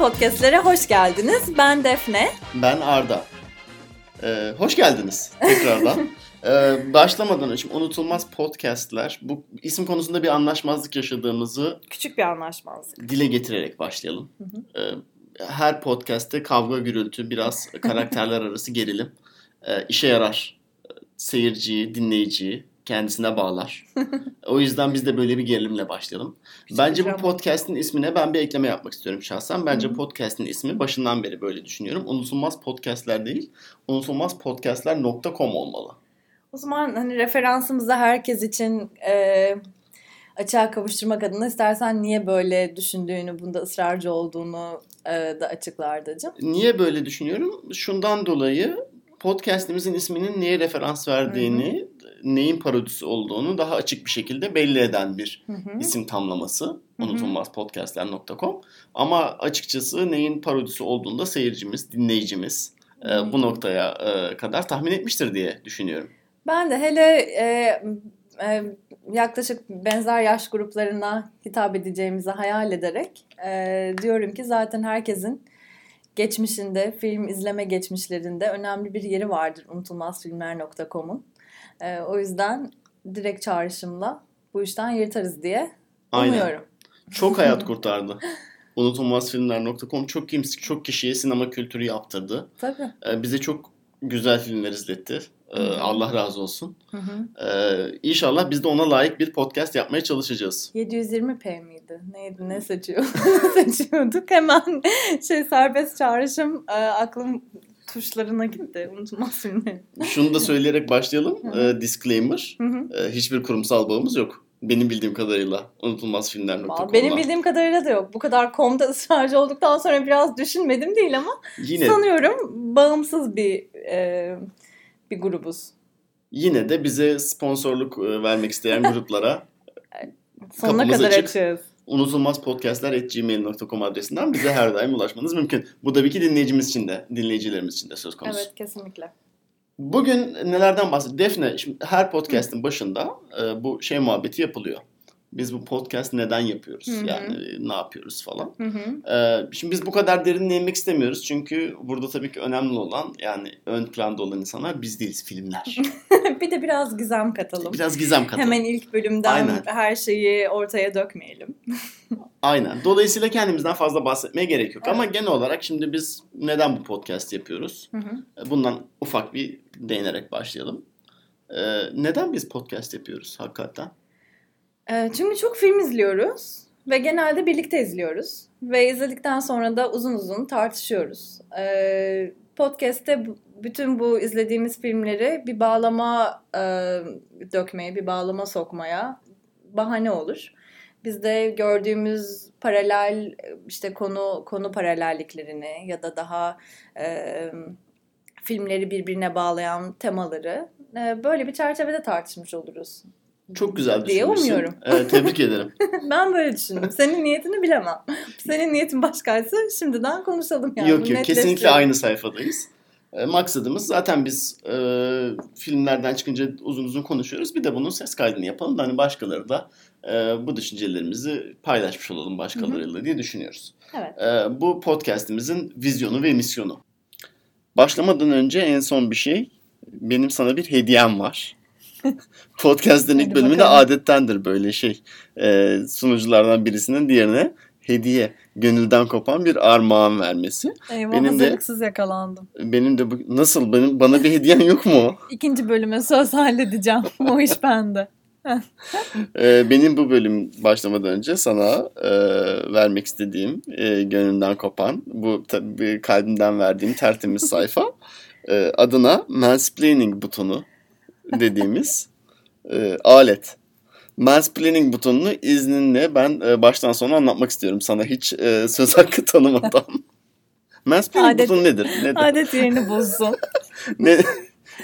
Podcastlere hoş geldiniz. Ben Defne. Ben Arda. Ee, hoş geldiniz tekrardan. ee, başlamadan önce Unutulmaz Podcastler, bu isim konusunda bir anlaşmazlık yaşadığımızı... Küçük bir anlaşmazlık. Dile getirerek başlayalım. Hı hı. Ee, her podcast'te kavga gürültü, biraz karakterler arası gerilim. Ee, işe yarar. Seyirciyi, dinleyiciyi, kendisine bağlar. o yüzden biz de böyle bir gerilimle başlayalım. Bence bu podcast'in ismine ben bir ekleme yapmak istiyorum şahsen. Bence Hı-hı. podcast'in ismi başından beri böyle düşünüyorum. Unutulmaz podcast'ler değil, unutulmazpodcastler.com olmalı. O zaman hani referansımızda herkes için e, açığa kavuşturmak adına istersen niye böyle düşündüğünü, bunda ısrarcı olduğunu e, da açıklardacım. Niye böyle düşünüyorum? Şundan dolayı podcast'imizin isminin neye referans verdiğini, Hı-hı neyin parodisi olduğunu daha açık bir şekilde belli eden bir hı hı. isim tamlaması. Unutulmazpodcastler.com Ama açıkçası neyin parodisi olduğunu da seyircimiz, dinleyicimiz e, bu noktaya e, kadar tahmin etmiştir diye düşünüyorum. Ben de hele e, e, yaklaşık benzer yaş gruplarına hitap edeceğimizi hayal ederek e, diyorum ki zaten herkesin geçmişinde, film izleme geçmişlerinde önemli bir yeri vardır unutulmazfilmler.com'un. E, o yüzden direkt çağrışımla bu işten yırtarız diye Aynen. umuyorum. Çok hayat kurtardı. Unutulmazfilmler.com çok kimse çok kişiye sinema kültürü yaptırdı. Tabii. Ee, bize çok güzel filmler izletti. Ee, Allah razı olsun. Hı hı. Ee, inşallah biz de ona layık bir podcast yapmaya çalışacağız. 720p miydi? Neydi? Ne seçiyor? seçiyorduk. Hemen şey serbest çağrışım e, aklım tuşlarına gitti. Unutulmaz filmleri. Şunu da söyleyerek başlayalım. e, disclaimer. E, hiçbir kurumsal bağımız yok. Benim bildiğim kadarıyla unutulmaz filmler.com'da. Benim bildiğim kadarıyla da yok. Bu kadar komda ısrarcı olduktan sonra biraz düşünmedim değil ama Yine, sanıyorum bağımsız bir e, bir grubuz. Yine de bize sponsorluk e, vermek isteyen gruplara Sonuna kadar açık. açığız unutulmazpodcastler.gmail.com adresinden bize her daim ulaşmanız mümkün. Bu tabii ki dinleyicimiz için de, dinleyicilerimiz için de söz konusu. Evet, kesinlikle. Bugün nelerden bahsediyoruz? Defne, şimdi her podcast'in başında e, bu şey muhabbeti yapılıyor biz bu podcast neden yapıyoruz? Hı-hı. Yani ne yapıyoruz falan. Ee, şimdi biz bu kadar derinle inmek istemiyoruz. Çünkü burada tabii ki önemli olan yani ön planda olan insanlar biz değiliz filmler. bir de biraz gizem katalım. Biraz gizem katalım. Hemen ilk bölümden Aynen. her şeyi ortaya dökmeyelim. Aynen. Dolayısıyla kendimizden fazla bahsetmeye gerek yok. Evet. Ama genel olarak şimdi biz neden bu podcast yapıyoruz? Hı-hı. Bundan ufak bir değinerek başlayalım. Ee, neden biz podcast yapıyoruz hakikaten? Ee, çünkü çok film izliyoruz ve genelde birlikte izliyoruz. Ve izledikten sonra da uzun uzun tartışıyoruz. Ee, podcast'te bütün bu izlediğimiz filmleri bir bağlama e, dökmeye, bir bağlama sokmaya bahane olur. Biz de gördüğümüz paralel işte konu konu paralelliklerini ya da daha e, filmleri birbirine bağlayan temaları e, böyle bir çerçevede tartışmış oluruz çok güzel diye umuyorum. Evet, tebrik ederim. ben böyle düşündüm. Senin niyetini bilemem. Senin niyetin başkaysa şimdiden konuşalım yani. Yok yok kesinlikle aynı sayfadayız. E, maksadımız zaten biz e, filmlerden çıkınca uzun uzun konuşuyoruz. Bir de bunun ses kaydını yapalım da hani başkaları da e, bu düşüncelerimizi paylaşmış olalım başkalarıyla Hı-hı. diye düşünüyoruz. Evet. E, bu podcastimizin vizyonu ve misyonu. Başlamadan önce en son bir şey benim sana bir hediyem var. Podcast'ın ilk bölümünde adettendir böyle şey. E, sunuculardan birisinin diğerine hediye, gönülden kopan bir armağan vermesi. Eyvah benim hazırlıksız de, yakalandım. Benim de bu, nasıl benim bana bir hediyen yok mu? İkinci bölüme söz halledeceğim. o iş bende. ee, benim bu bölüm başlamadan önce sana e, vermek istediğim e, gönlümden kopan bu tabii kalbimden verdiğim tertemiz sayfa e, adına mansplaining butonu dediğimiz e, alet. Mansplaining butonunu izninle ben e, baştan sona anlatmak istiyorum sana hiç e, söz hakkı tanımadan. Mansplaining adet, butonu nedir? nedir? Adet yerini bozsun. ne,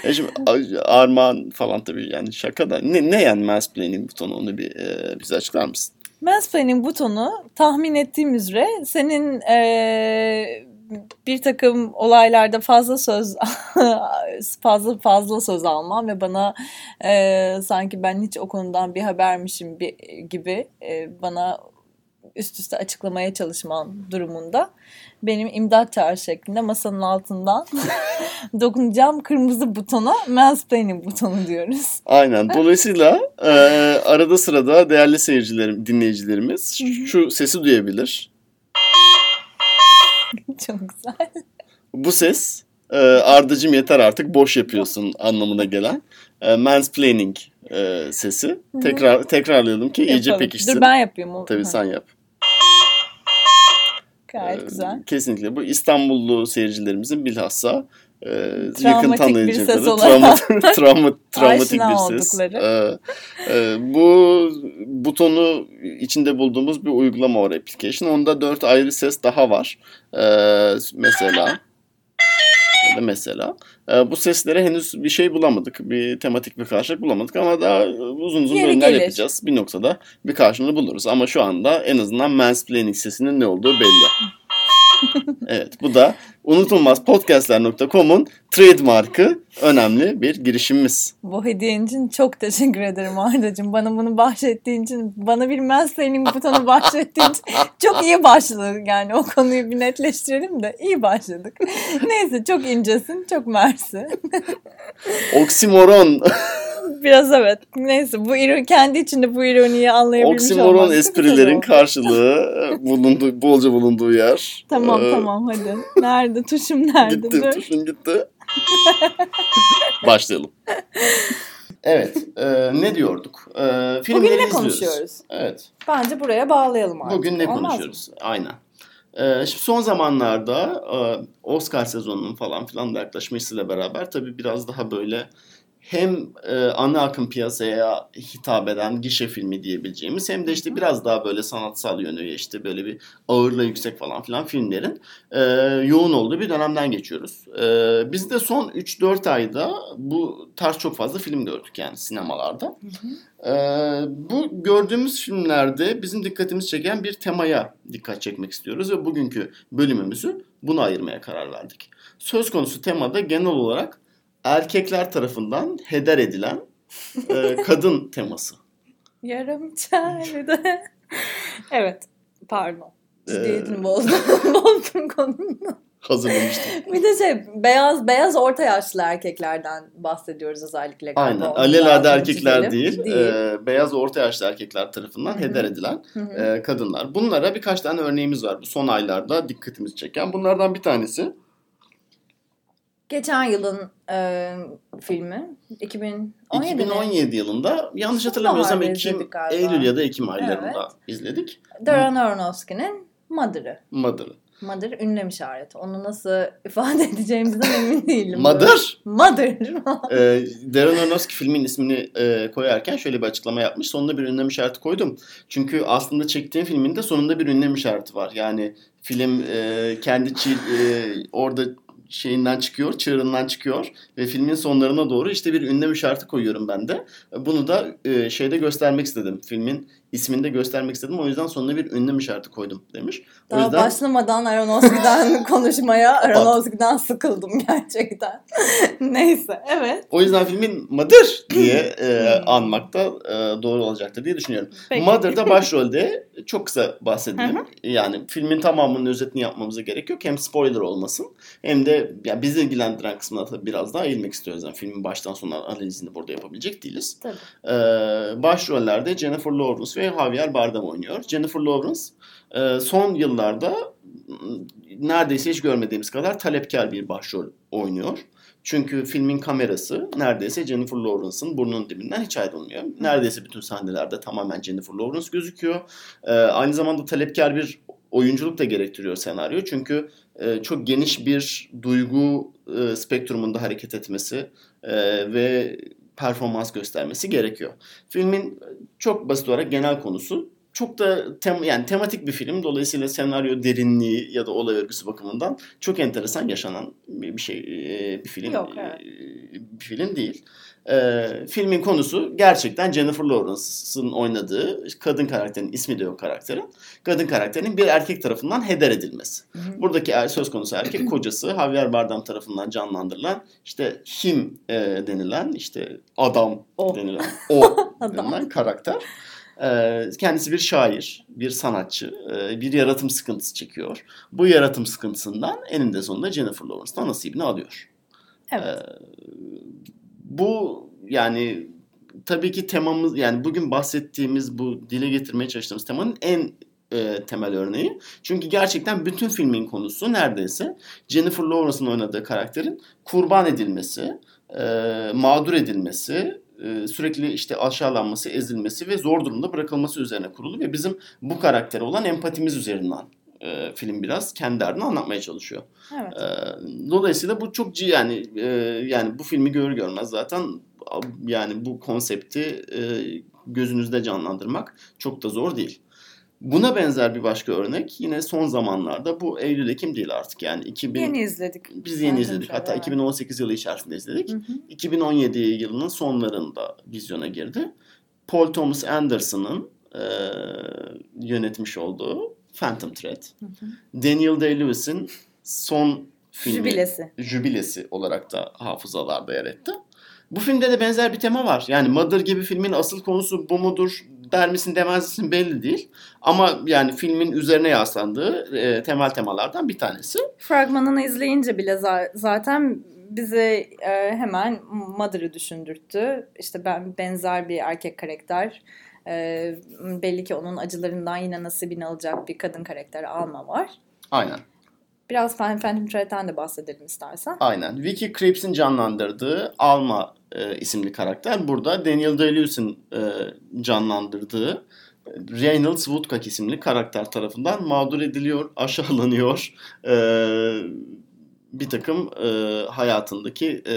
e şimdi armağan falan tabii yani şaka da. Ne, ne yani mansplaining butonu onu bir e, bize açıklar mısın? Mansplaining butonu tahmin ettiğim üzere senin e, bir takım olaylarda fazla söz fazla fazla söz almam ve bana e, sanki ben hiç o konudan bir habermişim bir, gibi e, bana üst üste açıklamaya çalışman durumunda benim imdat çağrı şeklinde masanın altından dokunacağım kırmızı butona mansplaining butonu diyoruz. Aynen. Dolayısıyla e, arada sırada değerli seyircilerim, dinleyicilerimiz şu sesi duyabilir. Çok güzel. Bu ses e, Ardacım yeter artık boş yapıyorsun anlamına gelen e, mansplaining e, sesi. Tekrar tekrarlayalım ki iyice Yapalım. pekişsin. Dur ben yapayım. O- Tabii sen yap. Gayet Ee, güzel. Kesinlikle bu İstanbullu seyircilerimizin bilhassa e, yakın tanıyacakları travma, travma, travmatik bir ses. oldukları. Ee, e, bu butonu içinde bulduğumuz bir uygulama var application. Onda dört ayrı ses daha var. Ee, mesela mesela. Ee, bu seslere henüz bir şey bulamadık. Bir tematik bir karşılık bulamadık ama daha uzun uzun Yeri bölümler gelir. yapacağız. Bir noktada bir karşılığını buluruz. Ama şu anda en azından mansplaining sesinin ne olduğu belli. Evet bu da unutulmazpodcastler.com'un trademarkı önemli bir girişimimiz. Bu hediyen için çok teşekkür ederim Arda'cığım. Bana bunu bahşettiğin için, bana bir mansplaining butonu bahşettiğin için çok iyi başladık. Yani o konuyu bir netleştirelim de iyi başladık. Neyse çok incesin, çok mersi. Oksimoron, Biraz evet. Neyse bu ironi, kendi içinde bu ironiyi anlayabilmiş oksimoron esprilerin karşılığı bulunduğu, bolca bulunduğu yer. Tamam Ee, tamam hadi. Nerede? Tuşum nerede? Gitti, Dur. tuşun gitti. Başlayalım. Evet, e, ne diyorduk? E, filmleri Bugün ne izliyoruz. konuşuyoruz? Evet, Bence buraya bağlayalım artık. bugün ne Olmaz mı? konuşuyoruz? Aynen. E, şimdi son zamanlarda e, Oscar sezonunun falan filan da yaklaşmasıyla beraber tabii biraz daha böyle hem e, ana akım piyasaya hitap eden gişe filmi diyebileceğimiz hem de işte biraz daha böyle sanatsal yönü işte böyle bir ağırlığı yüksek falan filan filmlerin e, yoğun olduğu bir dönemden geçiyoruz. E, biz de son 3-4 ayda bu tarz çok fazla film gördük yani sinemalarda. E, bu gördüğümüz filmlerde bizim dikkatimizi çeken bir temaya dikkat çekmek istiyoruz ve bugünkü bölümümüzü buna ayırmaya karar verdik. Söz konusu temada genel olarak erkekler tarafından heder edilen e, kadın teması. Yarım içeride. evet. Pardon. Ciddiyetini Ee, bozdum. bozdum konunu. Hazırlamıştım. Bir de şey beyaz beyaz orta yaşlı erkeklerden bahsediyoruz özellikle. Aynen. Alelade erkekler çizelim. değil, e, beyaz orta yaşlı erkekler tarafından Hı hı. heder edilen e, kadınlar. Bunlara birkaç tane örneğimiz var bu son aylarda dikkatimizi çeken. Bunlardan bir tanesi Geçen yılın e, filmi. 2017 mi? 2017 yılında yanlış hatırlamıyorsam Ekim. Eylül ya da Ekim aylarında izledik. Darren Aronofsky'nin Mother'ı. Mother. Mother ünlem işareti. Onu nasıl ifade edeceğimizden emin değilim. Mother? Mother. e, Darren Aronofsky filmin ismini e, koyarken şöyle bir açıklama yapmış. Sonunda bir ünlem işareti koydum. Çünkü aslında çektiğim filmin de sonunda bir ünlem işareti var. Yani film e, kendi çi, e, orada şeyinden çıkıyor, çığırından çıkıyor ve filmin sonlarına doğru işte bir ünlem işareti koyuyorum ben de. Bunu da e, şeyde göstermek istedim. Filmin isminde göstermek istedim. O yüzden sonuna bir ünlem işareti koydum demiş. O Daha yüzden başlamadan Aronofsky'den konuşmaya Aronofsky'den sıkıldım gerçekten. Neyse evet. o yüzden filmin Mother diye e, Hmm. anmak da e, doğru olacaktır diye düşünüyorum. Peki. Mother'da başrolde çok kısa bahsedelim. Yani filmin tamamının özetini yapmamıza gerek yok. Hem spoiler olmasın hem de ya bizi ilgilendiren kısmına tabii biraz daha eğilmek istiyoruz. Yani filmin baştan sona analizini burada yapabilecek değiliz. Tabii. Ee, başrollerde Jennifer Lawrence ve Javier Bardem oynuyor. Jennifer Lawrence e, son yıllarda neredeyse hiç görmediğimiz kadar talepkar bir başrol oynuyor. Çünkü filmin kamerası neredeyse Jennifer Lawrence'ın burnunun dibinden hiç ayrılmıyor. Neredeyse bütün sahnelerde tamamen Jennifer Lawrence gözüküyor. Ee, aynı zamanda talepkar bir oyunculuk da gerektiriyor senaryo. Çünkü e, çok geniş bir duygu e, spektrumunda hareket etmesi e, ve performans göstermesi gerekiyor. Filmin çok basit olarak genel konusu çok da tem, yani tematik bir film. Dolayısıyla senaryo derinliği ya da olay örgüsü bakımından çok enteresan yaşanan bir şey bir film Yok, evet. bir film değil. E, filmin konusu gerçekten Jennifer Lawrence'ın oynadığı kadın karakterin ismi de yok karakterin. Kadın karakterinin bir erkek tarafından heder edilmesi. Hı hı. Buradaki er- söz konusu erkek kocası Javier Bardem tarafından canlandırılan işte him e, denilen işte adam O. denilen o denilen karakter. Ee, kendisi bir şair, bir sanatçı, e, bir yaratım sıkıntısı çekiyor. Bu yaratım sıkıntısından eninde sonunda Jennifer Lawrence'dan nasibini alıyor. Evet. Ee, bu yani tabii ki temamız yani bugün bahsettiğimiz bu dile getirmeye çalıştığımız temanın en e, temel örneği. Çünkü gerçekten bütün filmin konusu neredeyse Jennifer Lawrence'ın oynadığı karakterin kurban edilmesi, e, mağdur edilmesi, e, sürekli işte aşağılanması, ezilmesi ve zor durumda bırakılması üzerine kurulu ve bizim bu karaktere olan empatimiz üzerinden e, film biraz kendi derdini anlatmaya çalışıyor. Evet. E, dolayısıyla bu çok yani e, yani bu filmi görür görmez zaten yani bu konsepti e, gözünüzde canlandırmak çok da zor değil. Buna benzer bir başka örnek yine son zamanlarda bu Eylül Ekim değil artık yani 2000 Yeni izledik. biz yeni izledik hatta evet. 2018 yılı içerisinde izledik. Hı hı. 2017 yılının sonlarında vizyona girdi. Paul Thomas Anderson'ın e, yönetmiş olduğu Phantom Thread. Hı hı. Daniel Day-Lewis'in son filmi Jübilesi. jübilesi olarak da hafızalarda yer etti. Bu filmde de benzer bir tema var. Yani Mother gibi filmin asıl konusu bu mudur der misin demez misin belli değil. Ama yani filmin üzerine yaslandığı e, temel temalardan bir tanesi. Fragmanını izleyince bile za- zaten bize e, hemen Mother'ı düşündürttü. İşte ben benzer bir erkek karakter. E, belli ki onun acılarından yine nasibini alacak bir kadın karakter alma var. Aynen. Biraz Phan- Phantom Thread'den de bahsedelim istersen. Aynen. Vicky Kriegs'in canlandırdığı Alma e, isimli karakter burada Daniel Day-Lewis'in e, canlandırdığı e, Reynolds Woodcock isimli karakter tarafından mağdur ediliyor, aşağılanıyor. E, bir takım e, hayatındaki e,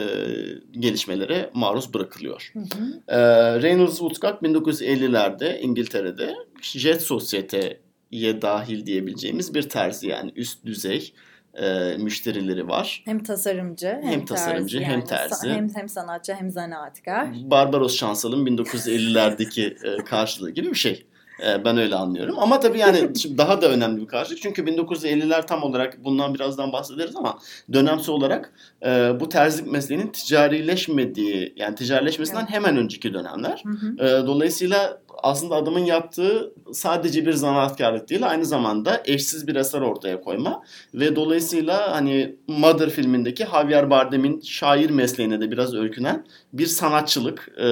gelişmelere maruz bırakılıyor. Hı hı. E, Reynolds Woodcock 1950'lerde İngiltere'de Jet Sosyete'ye dahil diyebileceğimiz bir terzi yani üst düzey e, müşterileri var. Hem tasarımcı hem, Hem tasarımcı, terzi, hem yani terzi. sa- hem, hem sanatçı hem zanaatkar. Barbaros Şansal'ın 1950'lerdeki e, karşılığı gibi bir şey. E, ben öyle anlıyorum. Ama tabii yani şimdi daha da önemli bir karşılık. Çünkü 1950'ler tam olarak bundan birazdan bahsederiz ama dönemsel olarak e, bu terzilik mesleğinin ticarileşmediği yani ticarileşmesinden Evet. hemen önceki dönemler. Hı hı. E, dolayısıyla aslında adamın yaptığı sadece bir zanaatkarlık değil aynı zamanda eşsiz bir eser ortaya koyma ve dolayısıyla hani Mother filmindeki Javier Bardem'in şair mesleğine de biraz öykünen bir sanatçılık e,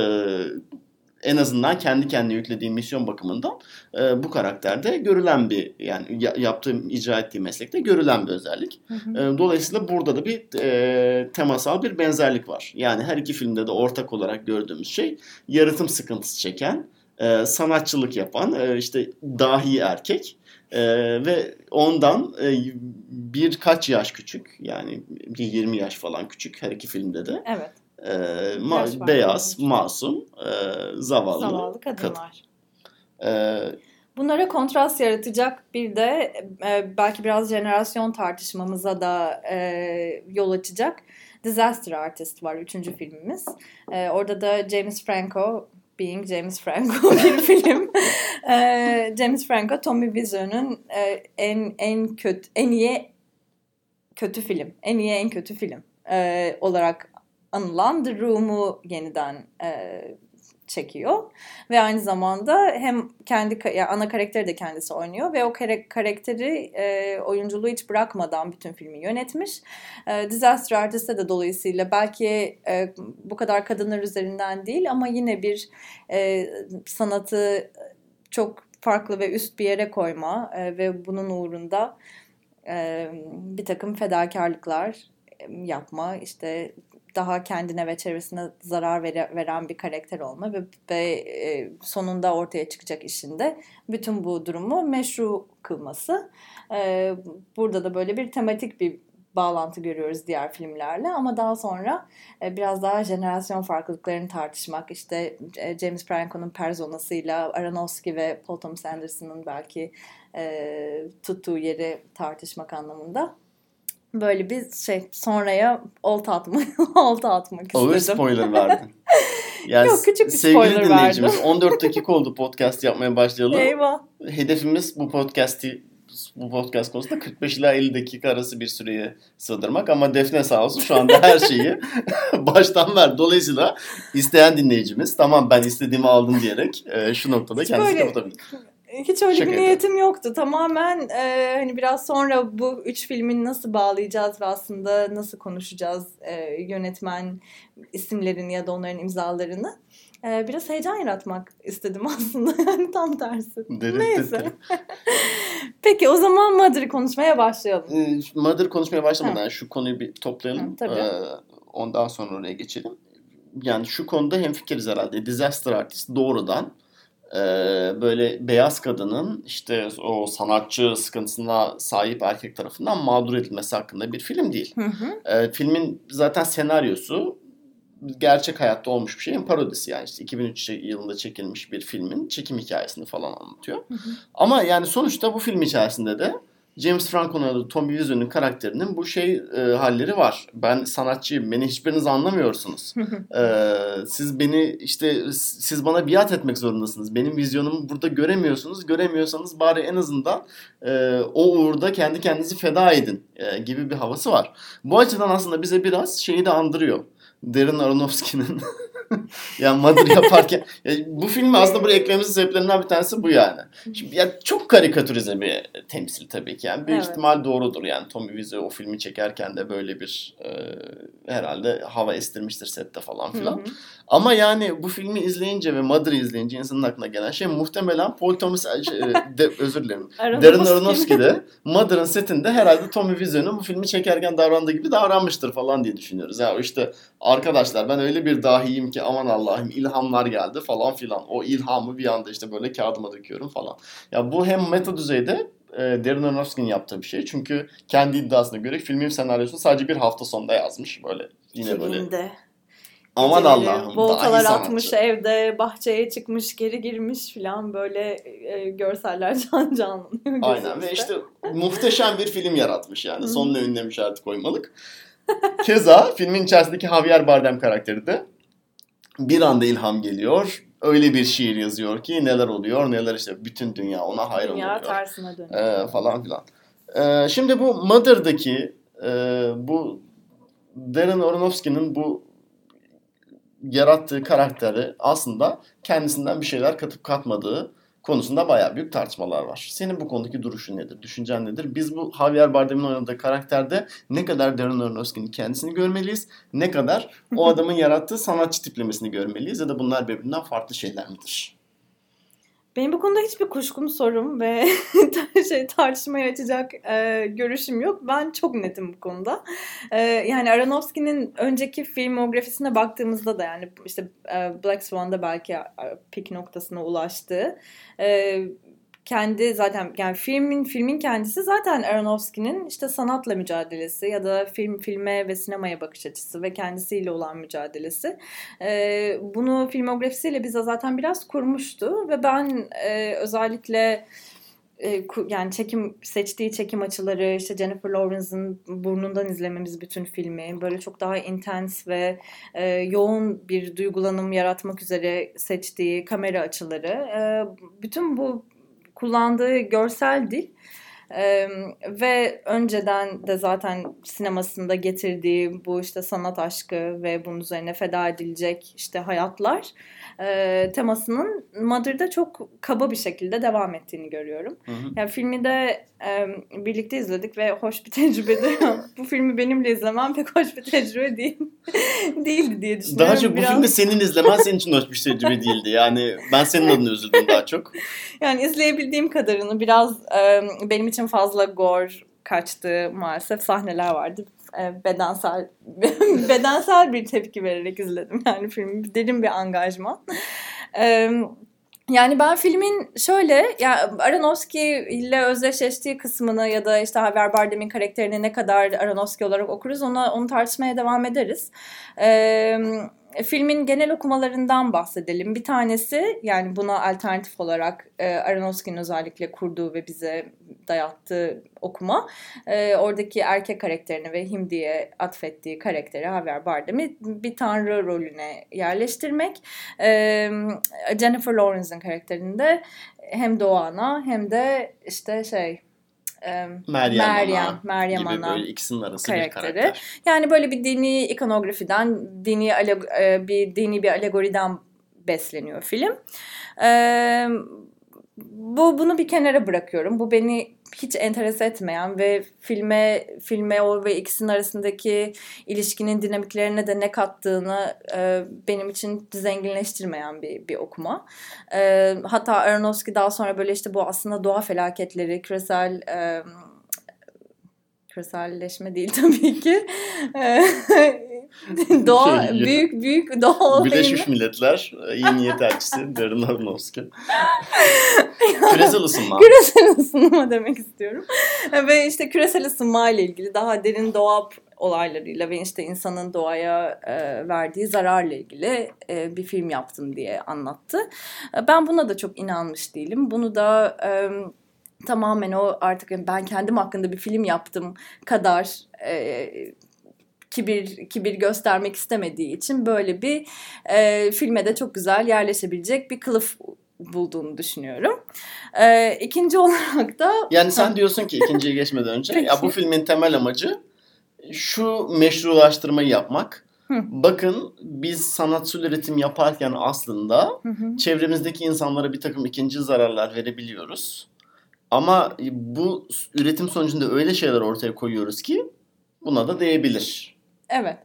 en azından kendi kendine yüklediği misyon bakımından e, bu karakterde görülen bir yani ya- yaptığı icra ettiği meslekte görülen bir özellik. Hı hı. E, Dolayısıyla burada da bir e, temasal bir benzerlik var. Yani her iki filmde de ortak olarak gördüğümüz şey yaratım sıkıntısı çeken, e, sanatçılık yapan, e, işte dahi erkek e, ve ondan e, birkaç yaş küçük yani bir 20 yaş falan küçük her iki filmde de Evet. E, ma- beyaz, masum, e, zavallı, Zavallı kadın. kadınlar. E, Bunlara kontrast yaratacak bir de e, belki biraz jenerasyon tartışmamıza da e, yol açacak Disaster Artist var üçüncü filmimiz. E, orada da James Franco Being James Franco bir film. E, James Franco, Tommy Wiseau'nun e, en en kötü en iyi kötü film, en iyi en kötü film e, olarak anılan The Room'u yeniden e, çekiyor ve aynı zamanda hem kendi yani ana karakteri de kendisi oynuyor ve o karakteri e, oyunculuğu hiç bırakmadan bütün filmi yönetmiş. E, Disaster Artist'te de dolayısıyla belki e, bu kadar kadınlar üzerinden değil ama yine bir e, sanatı çok farklı ve üst bir yere koyma e, ve bunun uğrunda e, bir takım fedakarlıklar e, yapma işte daha kendine ve çevresine zarar vere- veren bir karakter olma ve, ve e, sonunda ortaya çıkacak işinde bütün bu durumu meşru kılması. E, burada da böyle bir tematik bir bağlantı görüyoruz diğer filmlerle ama daha sonra e, biraz daha jenerasyon farklılıklarını tartışmak işte e, James Franco'nun personasıyla Aronofsky ve Paul Thomas Anderson'ın belki e, tuttuğu yeri tartışmak anlamında böyle bir şey sonraya olta atmak olta atmak istedim. spoiler verdin. Yani Yok, küçük bir sevgili spoiler dinleyicimiz 14 dakika oldu podcast yapmaya başlayalı. Eyvah. Hedefimiz bu podcast'i bu podcast konusunda 45 ila 50 dakika arası bir süreye sığdırmak ama Defne sağ olsun şu anda her şeyi baştan ver. Dolayısıyla isteyen dinleyicimiz tamam ben istediğimi aldım diyerek e, şu noktada kendisi kapatabilir. Hiç öyle Şaka bir niyetim yoktu. Tamamen e, hani biraz sonra bu üç filmin nasıl bağlayacağız ve aslında nasıl konuşacağız e, yönetmen isimlerini ya da onların imzalarını. E, biraz heyecan yaratmak istedim aslında. Yani tam tersi. Deri- Neyse. Peki o zaman Mother'ı konuşmaya başlayalım. E, Mother konuşmaya başlamadan şu konuyu bir toplayalım. Hı, tabii. E, ondan sonra oraya geçelim. Yani şu konuda hemfikiriz herhalde. Disaster Artist doğrudan e, böyle beyaz kadının işte o sanatçı sıkıntısına sahip erkek tarafından mağdur edilmesi hakkında bir film değil. Hı hı. E, filmin zaten senaryosu gerçek hayatta olmuş bir şeyin parodisi yani işte 2003 yılında çekilmiş bir filmin çekim hikayesini falan anlatıyor. Hı hı. Ama yani sonuçta bu film içerisinde de James Franco'nun adı Tommy Wiseau'nun karakterinin bu şey e, halleri var. Ben sanatçıyım. Beni hiçbiriniz anlamıyorsunuz. E, siz beni işte siz bana biat etmek zorundasınız. Benim vizyonumu burada göremiyorsunuz. Göremiyorsanız bari en azından e, o uğurda kendi kendinizi feda edin e, gibi bir havası var. Bu açıdan aslında bize biraz şeyi de andırıyor. Darren Aronofsky'nin yani Mother yaparken ya bu filmi aslında buraya eklememizin sebeplerinden bir tanesi bu yani. Şimdi ya çok karikatürize bir temsil tabii ki. Yani büyük Evet. ihtimal doğrudur yani. Tommy Wiseau o filmi çekerken de böyle bir e, herhalde hava estirmiştir sette falan Hı filan. hı. Ama yani bu filmi izleyince ve Mother'ı izleyince insanın aklına gelen şey muhtemelen Paul Thomas şey, e, de, özür dilerim. Darren Aronofsky de Mother'ın setinde herhalde Tommy Wiseau'nun bu filmi çekerken davrandığı gibi davranmıştır falan diye düşünüyoruz. Ya işte arkadaşlar ben öyle bir dahiyim ki aman Allah'ım ilhamlar geldi falan filan. O ilhamı bir anda işte böyle kağıdıma döküyorum falan. Ya bu hem meta düzeyde e, Darren Aronofsky'nin yaptığı bir şey. Çünkü kendi iddiasına göre filmin senaryosunu sadece bir hafta sonunda yazmış. Böyle yine böyle Filminde. aman Allah'ım Voltalar atmış evde, bahçeye çıkmış, geri girmiş falan böyle e, görseller can canlanıyor. Aynen ve işte muhteşem bir film yaratmış yani. Sonuna ünlem işareti koymalık. Keza filmin içerisindeki Javier Bardem karakteri de bir anda ilham geliyor. Öyle bir şiir yazıyor ki neler oluyor neler işte bütün dünya ona hayran Dünya oluyor. tersine dönüyor. Ee, falan filan. Ee, şimdi bu Mother'daki e, bu Darren Aronofsky'nin bu yarattığı karakteri aslında kendisinden bir şeyler katıp katmadığı konusunda bayağı büyük tartışmalar var. Senin bu konudaki duruşun nedir? Düşüncen nedir? Biz bu Javier Bardem'in oynadığı karakterde ne kadar Darren Aronofsky'nin kendisini görmeliyiz, ne kadar o adamın yarattığı sanatçı tiplemesini görmeliyiz ya da bunlar birbirinden farklı şeyler midir? Benim bu konuda hiçbir kuşkum, sorum ve şey tartışmaya açacak e, görüşüm yok. Ben çok netim bu konuda. E, yani Aronofsky'nin önceki filmografisine baktığımızda da yani işte e, Black Swan'da belki e, pik noktasına ulaştı. E, kendi zaten yani filmin filmin kendisi zaten Aronofsky'nin işte sanatla mücadelesi ya da film filme ve sinemaya bakış açısı ve kendisiyle olan mücadelesi. Ee, bunu filmografisiyle bize zaten biraz kurmuştu ve ben e, özellikle e, yani çekim seçtiği çekim açıları işte Jennifer Lawrence'ın burnundan izlememiz bütün filmi böyle çok daha intens ve e, yoğun bir duygulanım yaratmak üzere seçtiği kamera açıları e, bütün bu kullandığı görsel dil e, ve önceden de zaten sinemasında getirdiği bu işte sanat aşkı ve bunun üzerine feda edilecek işte hayatlar e, temasının Mother'da çok kaba bir şekilde devam ettiğini görüyorum. Hı hı. Yani filmi de e, birlikte izledik ve hoş bir tecrübedi. bu filmi benimle izlemem pek hoş bir tecrübe değil. değildi diye düşünüyorum. Daha çok bu Biraz- filmi senin izlemen senin için hoş bir tecrübe değildi. Yani ben senin adına üzüldüm daha çok. Yani izleyebildiğim kadarını biraz e, benim için fazla gore kaçtı maalesef sahneler vardı. E, bedensel bedensel bir tepki vererek izledim yani filmi derin bir angajman. E, yani ben filmin şöyle ya Aronofsky ile özdeşleştiği kısmını ya da işte Javier Bardem'in karakterini ne kadar Aronofsky olarak okuruz ona onu tartışmaya devam ederiz. Ee, filmin genel okumalarından bahsedelim. Bir tanesi yani buna alternatif olarak e, Aronofsky'nin özellikle kurduğu ve bize dayattığı okuma. E, oradaki erkek karakterini ve Him diye atfettiği karakteri Javier Bardem'i bir tanrı rolüne yerleştirmek. E, Jennifer Lawrence'ın karakterinde hem Doğan'a hem de işte şey e, Meryem, Meryem, Ana Meryem gibi Ana böyle ikisinin arası bir karakteri. karakter. Yani böyle bir dini ikonografiden, dini e, bir dini bir alegoriden besleniyor film. Bu bunu bir kenara bırakıyorum. Bu beni hiç enteres etmeyen ve filme filme o ve ikisinin arasındaki ilişkinin dinamiklerine de ne kattığını e, benim için zenginleştirmeyen bir bir okuma. E, hatta Aronofsky daha sonra böyle işte bu aslında doğa felaketleri, küresel e, küreselleşme değil tabii ki. E, doğa Şey, büyük büyük doğa olayını Birleşmiş Milletler e, iyi niyet elçisi Darren Aronofsky. Küresel ısınma. küresel ısınma demek istiyorum. ve işte küresel ısınma ile ilgili daha derin doğa olaylarıyla ve işte insanın doğaya e, verdiği zararla ilgili e, bir film yaptım diye anlattı. E, ben buna da çok inanmış değilim. Bunu da e, tamamen o artık ben kendim hakkında bir film yaptım kadar e, kibir kibir göstermek istemediği için böyle bir e, filme de çok güzel yerleşebilecek bir kılıf bulduğunu düşünüyorum. E, ikinci olarak da Yani sen diyorsun ki ikinciye geçmeden önce Peki. ya bu filmin temel amacı şu meşrulaştırmayı yapmak. Hı. Bakın biz sanatsal üretim yaparken aslında Hı hı. çevremizdeki insanlara bir takım ikinci zararlar verebiliyoruz. Ama bu üretim sonucunda öyle şeyler ortaya koyuyoruz ki buna da değebilir. evet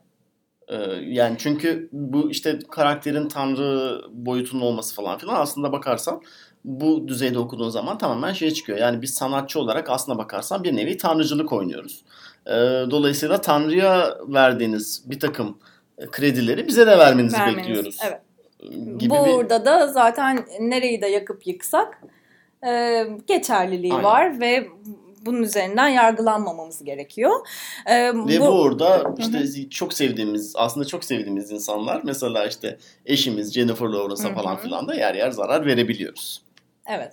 Ee, yani çünkü bu işte karakterin tanrı boyutunun olması falan filan aslında bakarsan bu düzeyde okuduğun zaman tamamen şey çıkıyor. Yani biz sanatçı olarak aslına bakarsan bir nevi tanrıcılık oynuyoruz. Ee, dolayısıyla tanrıya verdiğiniz bir takım kredileri bize de vermenizi vermeniz. bekliyoruz. Evet. Gibi bir Burada da zaten nereyi de yakıp yıksak e, geçerliliği Aynen. var ve bunun üzerinden yargılanmamamız gerekiyor. E, Ve bu, orada işte Hı çok sevdiğimiz, aslında çok sevdiğimiz insanlar mesela işte eşimiz Jennifer Lawrence'a falan filan da yer yer zarar verebiliyoruz. Evet.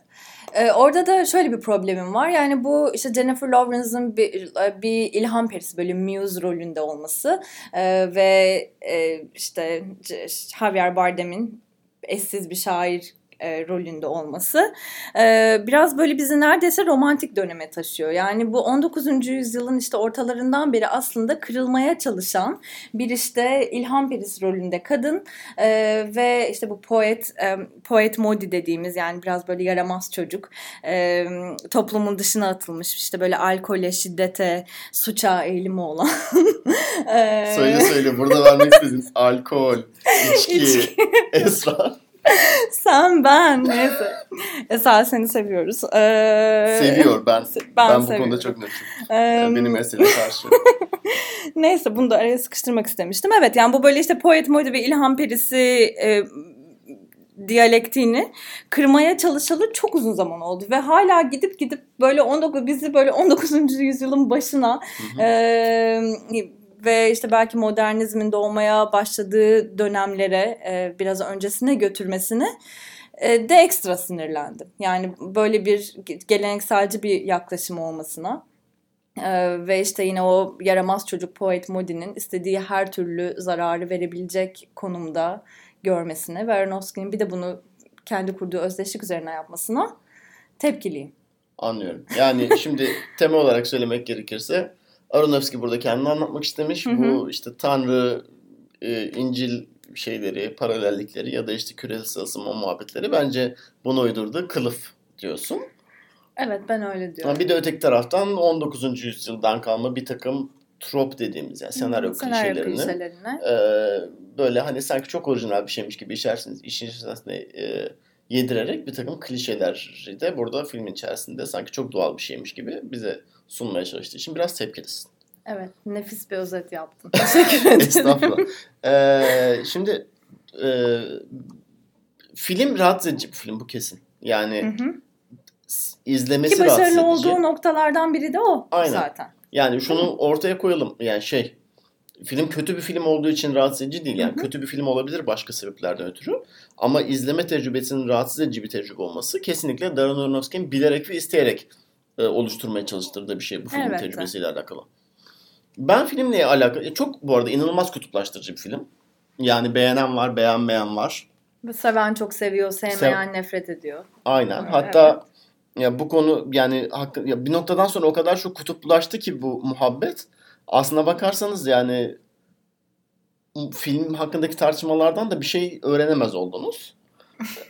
Ee, orada da şöyle bir problemim var. Yani bu işte Jennifer Lawrence'ın bir, bir ilham perisi böyle Muse rolünde olması Ee, ve e, işte Javier Bardem'in eşsiz bir şair e, rolünde olması Ee, biraz böyle bizi neredeyse romantik döneme taşıyor. Yani bu 19. yüzyılın işte ortalarından beri aslında kırılmaya çalışan bir işte ilham perisi rolünde kadın ee, ve işte bu poet e, poet modi dediğimiz yani biraz böyle yaramaz çocuk e, toplumun dışına atılmış işte böyle alkole, şiddete, suça eğilimi olan. Ee, Söyle söyle burada vermek istediğiniz alkol, içki, İçki. esrar. Sen ben neyse. Esra seni seviyoruz. Ee, Seviyor ben. Ben, Ben, bu seviyorum. konuda çok netim. Ee, Benim mesele karşı. Neyse bunu da araya sıkıştırmak istemiştim. Evet yani bu böyle işte poet modi ve ilham perisi e, diyalektiğini kırmaya çalışalı çok uzun zaman oldu ve hala gidip gidip böyle 19 bizi böyle 19. yüzyılın başına Hı hı. e, ve işte belki modernizmin doğmaya başladığı dönemlere e, biraz öncesine götürmesini e, de ekstra sinirlendim. Yani böyle bir gelenekselci bir yaklaşım olmasına. Ee, ve işte yine o yaramaz çocuk Poet Modi'nin istediği her türlü zararı verebilecek konumda görmesine ve Aronofsky'nin bir de bunu kendi kurduğu özdeşlik üzerine yapmasına tepkiliyim. Anlıyorum. Yani şimdi temel olarak söylemek gerekirse Aronofsky burada kendini anlatmak istemiş. Hı hı. Bu işte Tanrı, e, İncil şeyleri, paralellikleri ya da işte küresel ısınma muhabbetleri bence bunu uydurdu. Kılıf diyorsun. Evet ben öyle diyorum. Ama bir de öteki taraftan 19. yüzyıldan kalma bir takım trop dediğimiz yani senaryo, Senaryo klişelerini e, böyle hani sanki çok orijinal bir şeymiş gibi işersiniz, işin içerisine e, yedirerek bir takım klişeleri de burada filmin içerisinde sanki çok doğal bir şeymiş gibi bize sunmaya çalıştığı için biraz tepkilisin. Evet nefis bir özet yaptın. Teşekkür ederim. Estağfurullah. E, şimdi e, film rahatsız edici bir film bu kesin. Yani Hı hı. izlemesi Ki rahatsız başarılı edici. olduğu noktalardan biri de o Aynen. zaten. Yani şunu ortaya koyalım. Yani şey film kötü bir film olduğu için rahatsız edici değil. Yani Hı hı. kötü bir film olabilir başka sebeplerden ötürü. Ama izleme tecrübesinin rahatsız edici bir tecrübe olması kesinlikle Darren Aronofsky'nin bilerek ve isteyerek e, oluşturmaya çalıştırdığı bir şey bu filmin Elbette. tecrübesiyle alakalı. Ben filmle alakalı çok bu arada inanılmaz kutuplaştırıcı bir film. Yani beğenen var, beğenmeyen var. Seven çok seviyor, sevmeyen nefret ediyor. Aynen. Evet. Hatta Ya bu konu yani hakkı, ya bir noktadan sonra o kadar çok kutuplaştı ki bu muhabbet. Aslına bakarsanız yani film hakkındaki tartışmalardan da bir şey öğrenemez oldunuz.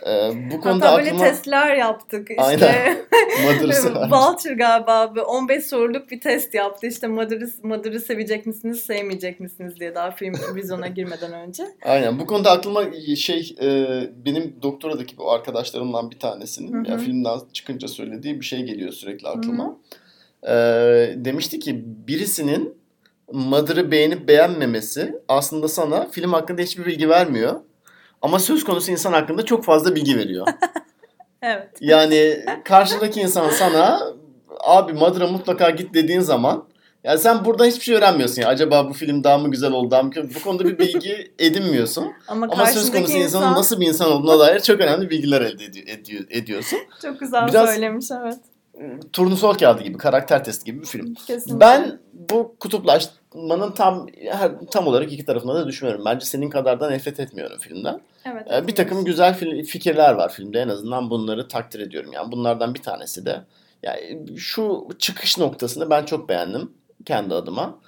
Ee, bu konuda Hatta böyle aklıma... testler yaptık. İşte Aynen. Vulture galiba bir 15 soruluk bir test yaptı. İşte Mother'ı Mother'ı sevecek misiniz, sevmeyecek misiniz diye daha film vizyona girmeden önce. Aynen. Bu konuda aklıma şey e, benim doktoradaki bu arkadaşlarımdan bir tanesinin Hı hı. ya filmden çıkınca söylediği bir şey geliyor sürekli Hı aklıma. E, demişti ki birisinin Mother'ı beğenip beğenmemesi aslında sana film hakkında hiçbir bilgi vermiyor. Ama söz konusu insan hakkında çok fazla bilgi veriyor. Evet. Yani karşıdaki insan sana abi Mother'a mutlaka git dediğin zaman yani sen burada hiçbir şey öğrenmiyorsun. ya. acaba bu film daha mı güzel oldu daha mı kötü? Bu konuda bir bilgi edinmiyorsun. Ama, Ama söz konusu insanın insan nasıl bir insan olduğuna dair çok önemli bilgiler elde ediyor, ediyor, ediyorsun. çok güzel Biraz- söylemiş evet. Turnusol kağıdı gibi, karakter testi gibi bir film. Kesinlikle. Ben bu kutuplaşmanın tam tam olarak iki tarafına da düşünüyorum. Bence senin kadar da nefret etmiyorum filmden. evet, Ee, bir takım güzel fil- fikirler var filmde. En azından bunları takdir ediyorum. Yani bunlardan bir tanesi de yani şu çıkış noktasını ben çok beğendim kendi adıma.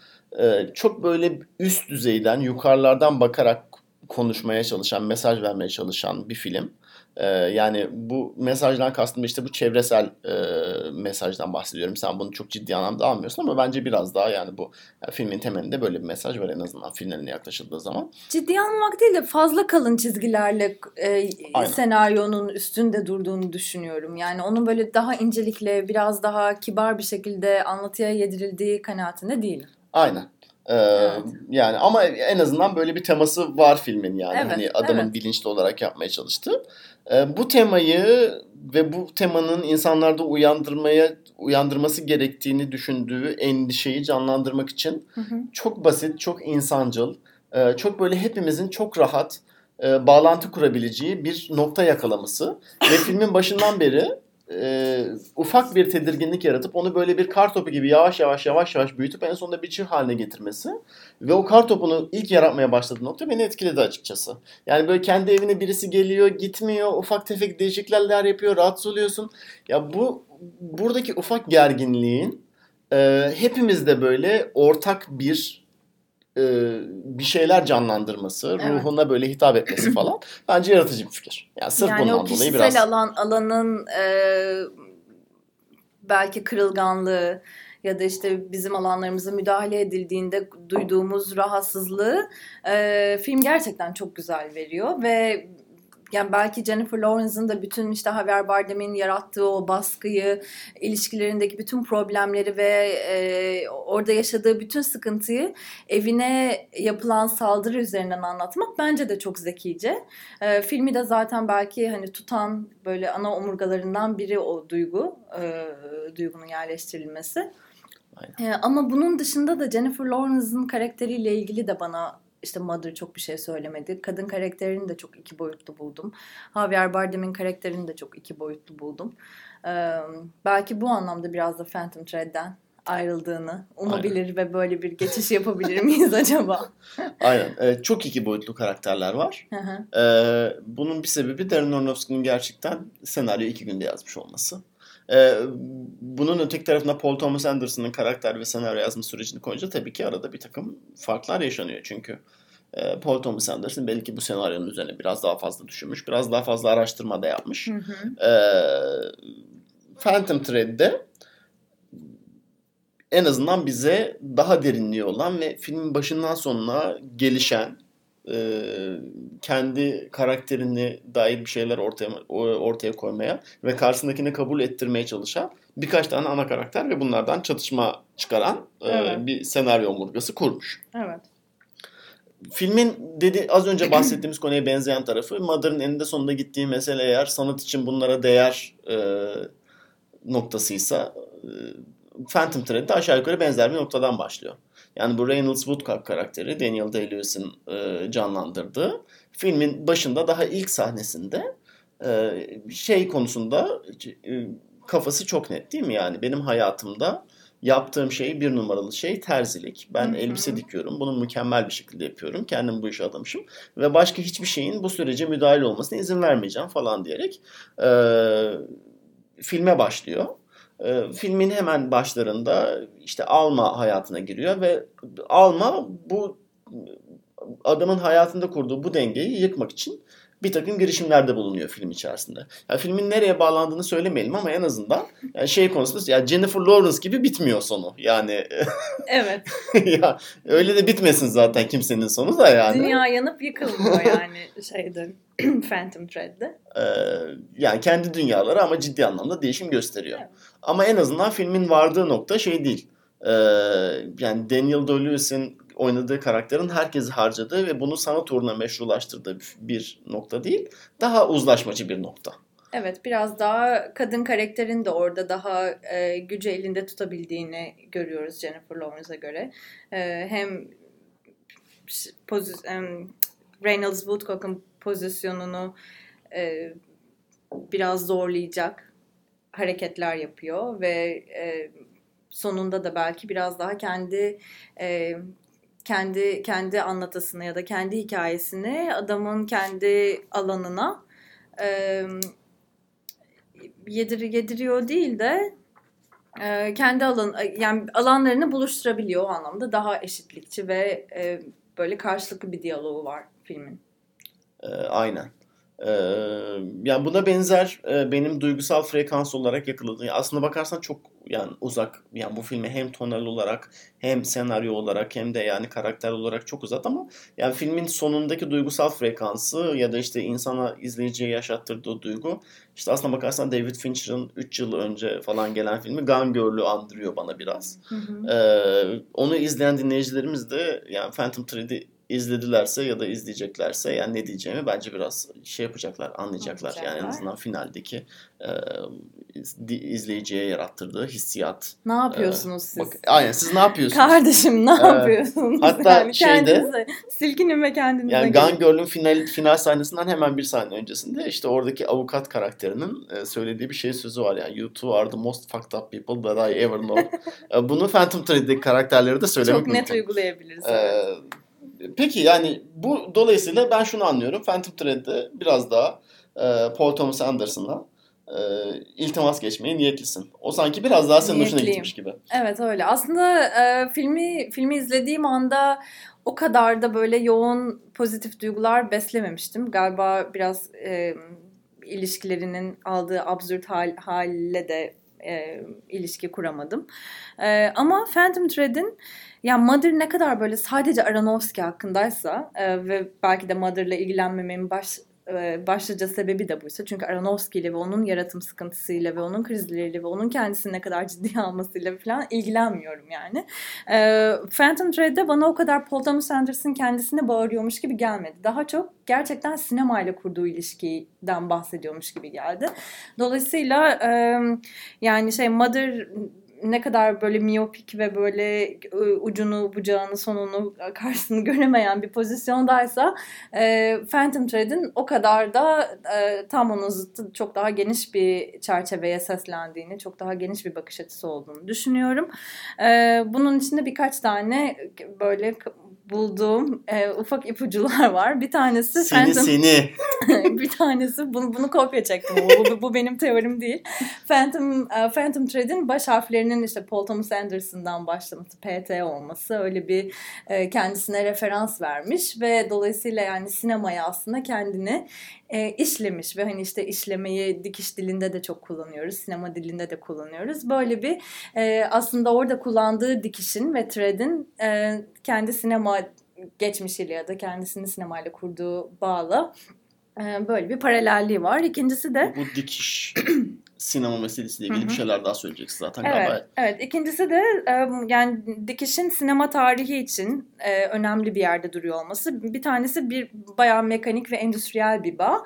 Ee, çok böyle üst düzeyden, yukarılardan bakarak konuşmaya çalışan, mesaj vermeye çalışan bir film. Ee, yani bu mesajdan kastım işte bu çevresel e, mesajdan bahsediyorum. Sen bunu çok ciddi anlamda almıyorsun ama bence biraz daha yani bu yani filmin temelinde böyle bir mesaj var en azından filmlerine yaklaşıldığı zaman. Ciddiye almamak değil de fazla kalın çizgilerle e, Aynen. senaryonun üstünde durduğunu düşünüyorum. Yani onun böyle daha incelikle biraz daha kibar bir şekilde anlatıya yedirildiği kanaatinde değilim. Aynen. Ee, Evet. Yani ama en azından böyle bir teması var filmin yani Evet, hani adamın evet. bilinçli olarak yapmaya çalıştığı. Ee, bu temayı ve bu temanın insanlarda uyandırmaya uyandırması gerektiğini düşündüğü endişeyi canlandırmak için Hı hı. çok basit, çok insancıl, e, çok böyle hepimizin çok rahat e, bağlantı kurabileceği bir nokta yakalaması ve filmin başından beri e, ufak bir tedirginlik yaratıp onu böyle bir kar topu gibi yavaş yavaş yavaş yavaş büyütüp en sonunda bir çığ haline getirmesi ve o kar topunu ilk yaratmaya başladığı nokta beni etkiledi açıkçası. Yani böyle kendi evine birisi geliyor, gitmiyor, ufak tefek değişiklikler yapıyor, rahatsız oluyorsun. Ya bu buradaki ufak gerginliğin e, hepimizde böyle ortak bir e, bir şeyler canlandırması, Evet. ruhuna böyle hitap etmesi falan bence yaratıcı bir fikir. Yani sırf yani bundan o dolayı biraz alan alanın e, belki kırılganlığı ya da işte bizim alanlarımıza müdahale edildiğinde duyduğumuz rahatsızlığı e, film gerçekten çok güzel veriyor ve yani belki Jennifer Lawrence'ın da bütün işte Javier Bardem'in yarattığı o baskıyı, ilişkilerindeki bütün problemleri ve e, orada yaşadığı bütün sıkıntıyı evine yapılan saldırı üzerinden anlatmak bence de çok zekice. E, filmi de zaten belki hani tutan böyle ana omurgalarından biri o duygu, e, duygunun yerleştirilmesi. E, ama bunun dışında da Jennifer Lawrence'ın karakteriyle ilgili de bana işte Mother çok bir şey söylemedi. Kadın karakterini de çok iki boyutlu buldum. Javier Bardem'in karakterini de çok iki boyutlu buldum. E, belki bu anlamda biraz da Phantom Thread'den ayrıldığını umabilir ve böyle bir geçiş yapabilir miyiz acaba? Aynen. Evet, çok iki boyutlu karakterler var. Ee, bunun bir sebebi Darren Aronofsky'nin gerçekten senaryo iki günde yazmış olması. Ee, bunun öteki tarafında Paul Thomas Anderson'ın karakter ve senaryo yazma sürecini koyunca tabii ki arada bir takım farklar yaşanıyor çünkü. Ee, Paul Thomas Anderson belki bu senaryonun üzerine biraz daha fazla düşünmüş, biraz daha fazla araştırma da yapmış. Hı hı. Ee, Phantom Thread'de en azından bize daha derinliği olan ve filmin başından sonuna gelişen e, kendi karakterini dair bir şeyler ortaya ortaya koymaya ve karşısındakini kabul ettirmeye çalışan birkaç tane ana karakter ve bunlardan çatışma çıkaran e, Evet. bir senaryo omurgası kurmuş. Evet. Filmin dedi az önce bahsettiğimiz konuya benzeyen tarafı Mother'ın eninde sonunda gittiği mesele eğer sanat için bunlara değer e, noktasıysa e, Phantom Thread'de aşağı yukarı benzer bir noktadan başlıyor. Yani bu Reynolds Woodcock karakteri Daniel Day-Lewis'in e, canlandırdığı filmin başında daha ilk sahnesinde e, şey konusunda e, kafası çok net değil mi? Yani benim hayatımda yaptığım şey bir numaralı şey terzilik. Ben Hı hı. elbise dikiyorum. Bunu mükemmel bir şekilde yapıyorum. Kendim bu işe adamışım. Ve başka hiçbir şeyin bu sürece müdahale olmasına izin vermeyeceğim falan diyerek e, filme başlıyor. E, filmin hemen başlarında işte Alma hayatına giriyor ve Alma bu adamın hayatında kurduğu bu dengeyi yıkmak için bir takım girişimlerde bulunuyor film içerisinde. Yani filmin nereye bağlandığını söylemeyelim ama en azından yani şey konusunda ya Jennifer Lawrence gibi bitmiyor sonu. Yani Evet. ya öyle de bitmesin zaten kimsenin sonu da yani. Dünya yanıp yıkılmıyor yani şeyde Phantom Thread'de. Ee, yani kendi dünyaları ama ciddi anlamda değişim gösteriyor. Evet. Ama en azından filmin vardığı nokta şey değil. Ee, yani Daniel Day-Lewis'in oynadığı karakterin herkesi harcadığı ve bunu sanat uğruna meşrulaştırdığı bir nokta değil. Daha uzlaşmacı bir nokta. Evet biraz daha kadın karakterin de orada daha e, gücü elinde tutabildiğini görüyoruz Jennifer Lawrence'a göre. E, hem pozi- em, Reynolds Woodcock'un pozisyonunu e, biraz zorlayacak hareketler yapıyor ve e, sonunda da belki biraz daha kendi e, kendi kendi anlatısını ya da kendi hikayesini adamın kendi alanına e, yedir yediriyor değil de e, kendi alan yani alanlarını buluşturabiliyor o anlamda daha eşitlikçi ve e, böyle karşılıklı bir diyaloğu var filmin. Ee, aynen. Ee, yani buna benzer e, benim duygusal frekans olarak yakaladığım. Aslında bakarsan çok yani uzak. Yani bu filme hem tonal olarak hem senaryo olarak hem de yani karakter olarak çok uzak ama yani filmin sonundaki duygusal frekansı ya da işte insana izleyiciye yaşattırdığı duygu işte aslında bakarsan David Fincher'ın 3 yıl önce falan gelen filmi Gone Girl'ü andırıyor bana biraz. Hı hı. Ee, onu izleyen dinleyicilerimiz de yani Phantom Thread'i izledilerse ya da izleyeceklerse yani ne diyeceğimi bence biraz şey yapacaklar, anlayacaklar. Yani en Anlayacaklar. azından finaldeki e, iz- izleyiciye yarattırdığı hissiyat. Ne yapıyorsunuz siz? Bak, aynen siz ne yapıyorsunuz? Kardeşim ne Ee, yapıyorsunuz? hatta yani şeyde- kendinize, silkinin ve kendinize Yani gelin. Gone Girl'ün final, final sahnesinden hemen bir saniye öncesinde işte oradaki avukat karakterinin e, söylediği bir şey sözü var yani You two are the most fucked up people that I ever know. E, Bunu Phantom Thread'deki karakterlere de söylemek Çok net mümkün. uygulayabiliriz. Ee, peki yani bu dolayısıyla ben şunu anlıyorum. Phantom Thread'de biraz daha e, Paul Thomas Anderson'a e, iltimas geçmeye niyetlisin. O sanki biraz daha senin hoşuna Niyetliyim. gitmiş gibi. Evet öyle. Aslında e, filmi filmi izlediğim anda o kadar da böyle yoğun pozitif duygular beslememiştim. Galiba biraz e, ilişkilerinin aldığı absürt hal, halle de e, ilişki kuramadım. E, ama Phantom Thread'in ya Mother ne kadar böyle sadece Aronofsky hakkındaysa e, ve belki de Mother'la ilgilenmememin baş başlıca sebebi de buysa. Çünkü Aronofsky ile ve onun yaratım sıkıntısıyla ve onun krizleriyle ve onun kendisini ne kadar ciddiye almasıyla falan ilgilenmiyorum yani. E, Phantom Thread'de bana o kadar Paul Thomas Anderson kendisine bağırıyormuş gibi gelmedi. Daha çok gerçekten sinemayla kurduğu ilişkiden bahsediyormuş gibi geldi. Dolayısıyla e, yani şey Mother ne kadar böyle miyopik ve böyle e, ucunu, bucağını, sonunu, karşısını göremeyen bir pozisyondaysa e, Phantom Thread'in o kadar da e, tam onun zıttı çok daha geniş bir çerçeveye seslendiğini, çok daha geniş bir bakış açısı olduğunu düşünüyorum. E, bunun içinde birkaç tane böyle bulduğum e, ufak ipucular var. Bir tanesi Seni Phantom seni. bir tanesi bunu, bunu kopya çektim. Bu, bu, bu benim teorim değil. Phantom e, Phantom Thread'in baş harflerinin işte Paul Thomas Anderson'dan başlaması, PT olması öyle bir e, kendisine referans vermiş ve dolayısıyla yani sinemaya aslında kendini e, işlemiş ve hani işte işlemeyi dikiş dilinde de çok kullanıyoruz, sinema dilinde de kullanıyoruz. Böyle bir e, aslında orada kullandığı dikişin ve thread'in e, kendi sinema geçmişiyle ya da kendisini sinemayla kurduğu bağla ee, Böyle bir paralelliği var. İkincisi de Bu dikiş sinema meselesiyle ilgili Hı hı. bir şeyler daha söyleyeceksin zaten evet, galiba. evet. İkincisi de yani dikişin sinema tarihi için önemli bir yerde duruyor olması. Bir tanesi bir bayağı mekanik ve endüstriyel bir bağ.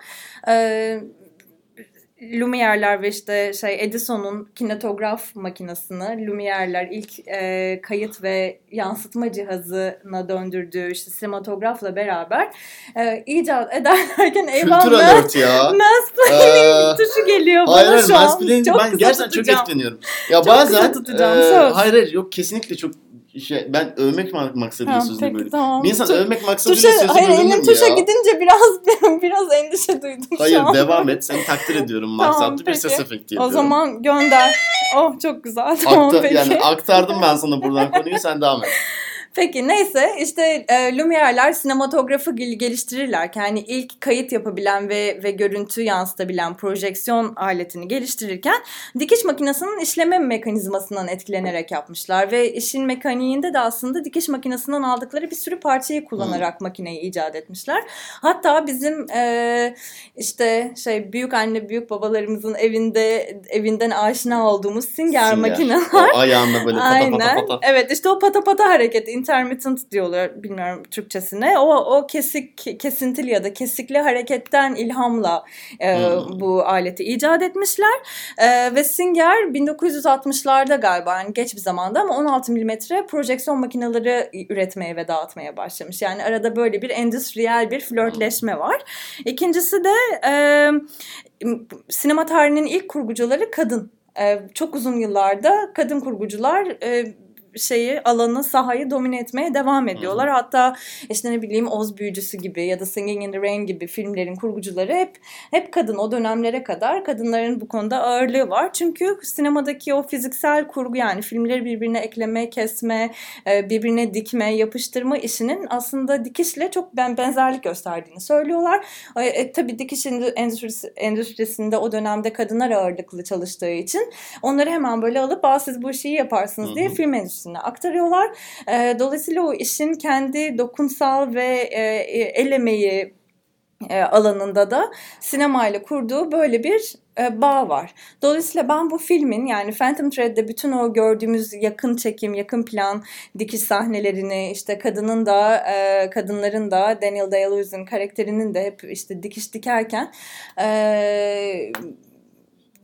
Lumiere'ler ve işte şey Edison'un kinetograf makinesini Lumiere'ler ilk e, kayıt ve yansıtma cihazına döndürdüğü işte sinematografla beraber e, icat ederlerken Kültür eyvallah alert ya. mansplaining Ee, tuşu geliyor bana Hayır şu an. Çok ben gerçekten çok tutacağım. etkileniyorum. Ya Çok bazen e, hayır hayır yok kesinlikle çok şey, ben övmek maksadıyla Ha, sözünü bölüyorum. tamam. Bir insan Tu- övmek maksadıyla Tuşa, sözünü hayır elim tuşa ya? gidince biraz biraz endişe duydum Hayır an. devam et. Seni takdir ediyorum. Tamam, Maksatlı bir peki. ses efekti O yapıyorum. zaman gönder. Oh çok güzel. Tamam Akta- peki. yani aktardım ben sana buradan konuyu sen devam et. Peki neyse işte e, Lumiere'ler sinematografı gel- geliştirirlerken yani ilk kayıt yapabilen ve ve görüntü yansıtabilen projeksiyon aletini geliştirirken dikiş makinesinin işleme mekanizmasından etkilenerek yapmışlar ve işin mekaniğinde de aslında dikiş makinesinden aldıkları bir sürü parçayı kullanarak makineyi icat etmişler. Hatta bizim e, işte şey büyük anne büyük babalarımızın evinde evinden aşina olduğumuz Singer, Singer. makineler O ayağında böyle pata Aynen. pata pata. Evet işte o pata pata hareketi intermittent diyorlar bilmiyorum Türkçesine. O o kesik kesintili ya da kesikli hareketten ilhamla e, Hmm. bu aleti icat etmişler. E, ve Singer 1960'larda galiba yani geç bir zamanda ama 16 milimetre projeksiyon makineleri üretmeye ve dağıtmaya başlamış. Yani arada böyle bir endüstriyel bir flörtleşme var. İkincisi de e, sinema tarihinin ilk kurgucuları kadın. E, çok uzun yıllarda kadın kurgucular e, şeyi alanı sahayı domine etmeye devam ediyorlar. Hatta işte ne bileyim Oz Büyücüsü gibi ya da Singing in the Rain gibi filmlerin kurgucuları hep hep kadın o dönemlere kadar kadınların bu konuda ağırlığı var. Çünkü sinemadaki o fiziksel kurgu yani filmleri birbirine ekleme, kesme, e, birbirine dikme, yapıştırma işinin aslında dikişle çok ben benzerlik gösterdiğini söylüyorlar. E, e, tabii dikiş endüstrisi, endüstrisinde o dönemde kadınlar ağırlıklı çalıştığı için onları hemen böyle alıp siz bu işi yaparsınız diye Hı hı. film endüstrisine aktarıyorlar. E, dolayısıyla o işin kendi dokunsal ve e, el emeği e, alanında da sinemayla kurduğu böyle bir e, bağ var. Dolayısıyla ben bu filmin yani Phantom Thread'de bütün o gördüğümüz yakın çekim, yakın plan dikiş sahnelerini işte kadının da e, kadınların da Daniel Day-Lewis'in karakterinin de hep işte dikiş dikerken e,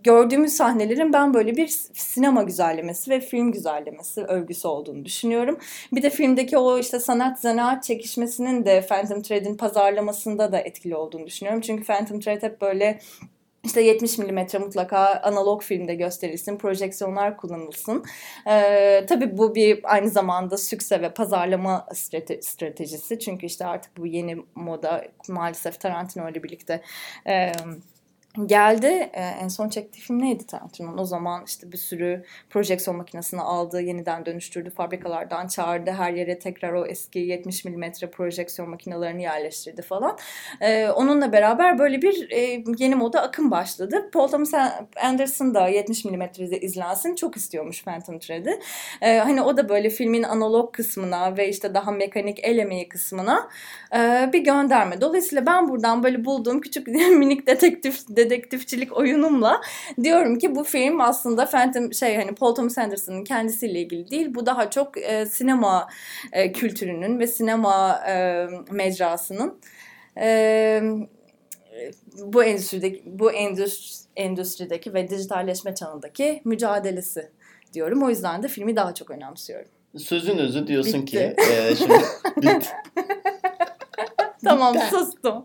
gördüğümüz sahnelerin ben böyle bir sinema güzellemesi ve film güzellemesi övgüsü olduğunu düşünüyorum. Bir de filmdeki o işte sanat zanaat çekişmesinin de Phantom Thread'in pazarlamasında da etkili olduğunu düşünüyorum. Çünkü Phantom Thread hep böyle işte 70 milimetre mutlaka analog filmde gösterilsin, projeksiyonlar kullanılsın. Ee, tabii bu bir aynı zamanda sükse ve pazarlama strate- stratejisi. Çünkü işte artık bu yeni moda maalesef Tarantino ile birlikte... E, geldi. Ee, en son çektiği film neydi Tarantino'nun? O zaman işte bir sürü projeksiyon makinesini aldı, yeniden dönüştürdü, fabrikalardan çağırdı. Her yere tekrar o eski 70 milimetre projeksiyon makinelerini yerleştirdi falan. Ee, onunla beraber böyle bir e, yeni moda akım başladı. Paul Thomas Anderson da 70 milimetrede izlensin çok istiyormuş Phantom Thread'i. Ee, hani o da böyle filmin analog kısmına ve işte daha mekanik el emeği kısmına e, bir gönderme. Dolayısıyla ben buradan böyle bulduğum küçük minik detektif dedektifçilik oyunumla diyorum ki bu film aslında Phantom şey hani Paul Thomas Anderson'ın kendisiyle ilgili değil. Bu daha çok e, sinema e, kültürünün ve sinema e, mecrasının e, bu endüstrideki bu endüstri, endüstrideki ve dijitalleşme çağındaki mücadelesi diyorum. O yüzden de filmi daha çok önemsiyorum. Sözün özü diyorsun Bitti. ki e, şimdi bitti. Tamam sustum.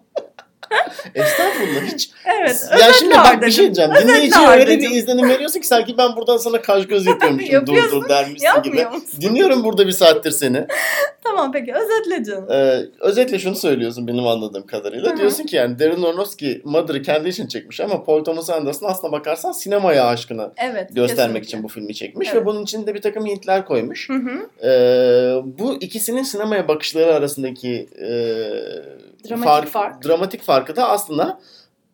Estağfurullah hiç. Evet. Ya şimdi bak bir şey diyeceğim. Dinleyiciye öyle bir izlenim veriyorsun ki sanki ben buradan sana kaş göz yapıyormuşum. dur dur dermişsin gibi. Musun? Dinliyorum burada bir saattir seni. Tamam peki özetle canım. Ee, özetle şunu söylüyorsun benim anladığım kadarıyla. Hı hı. Diyorsun ki yani Darren Aronofsky Mother'ı kendi için çekmiş ama Paul Thomas Anderson aslına bakarsan sinemaya aşkına Evet. göstermek kesinlikle. için bu filmi çekmiş Evet. ve bunun içinde bir takım hintler koymuş. Hı hı. Ee, bu ikisinin sinemaya bakışları arasındaki e, Dramatik fark. dramatik farkı da aslında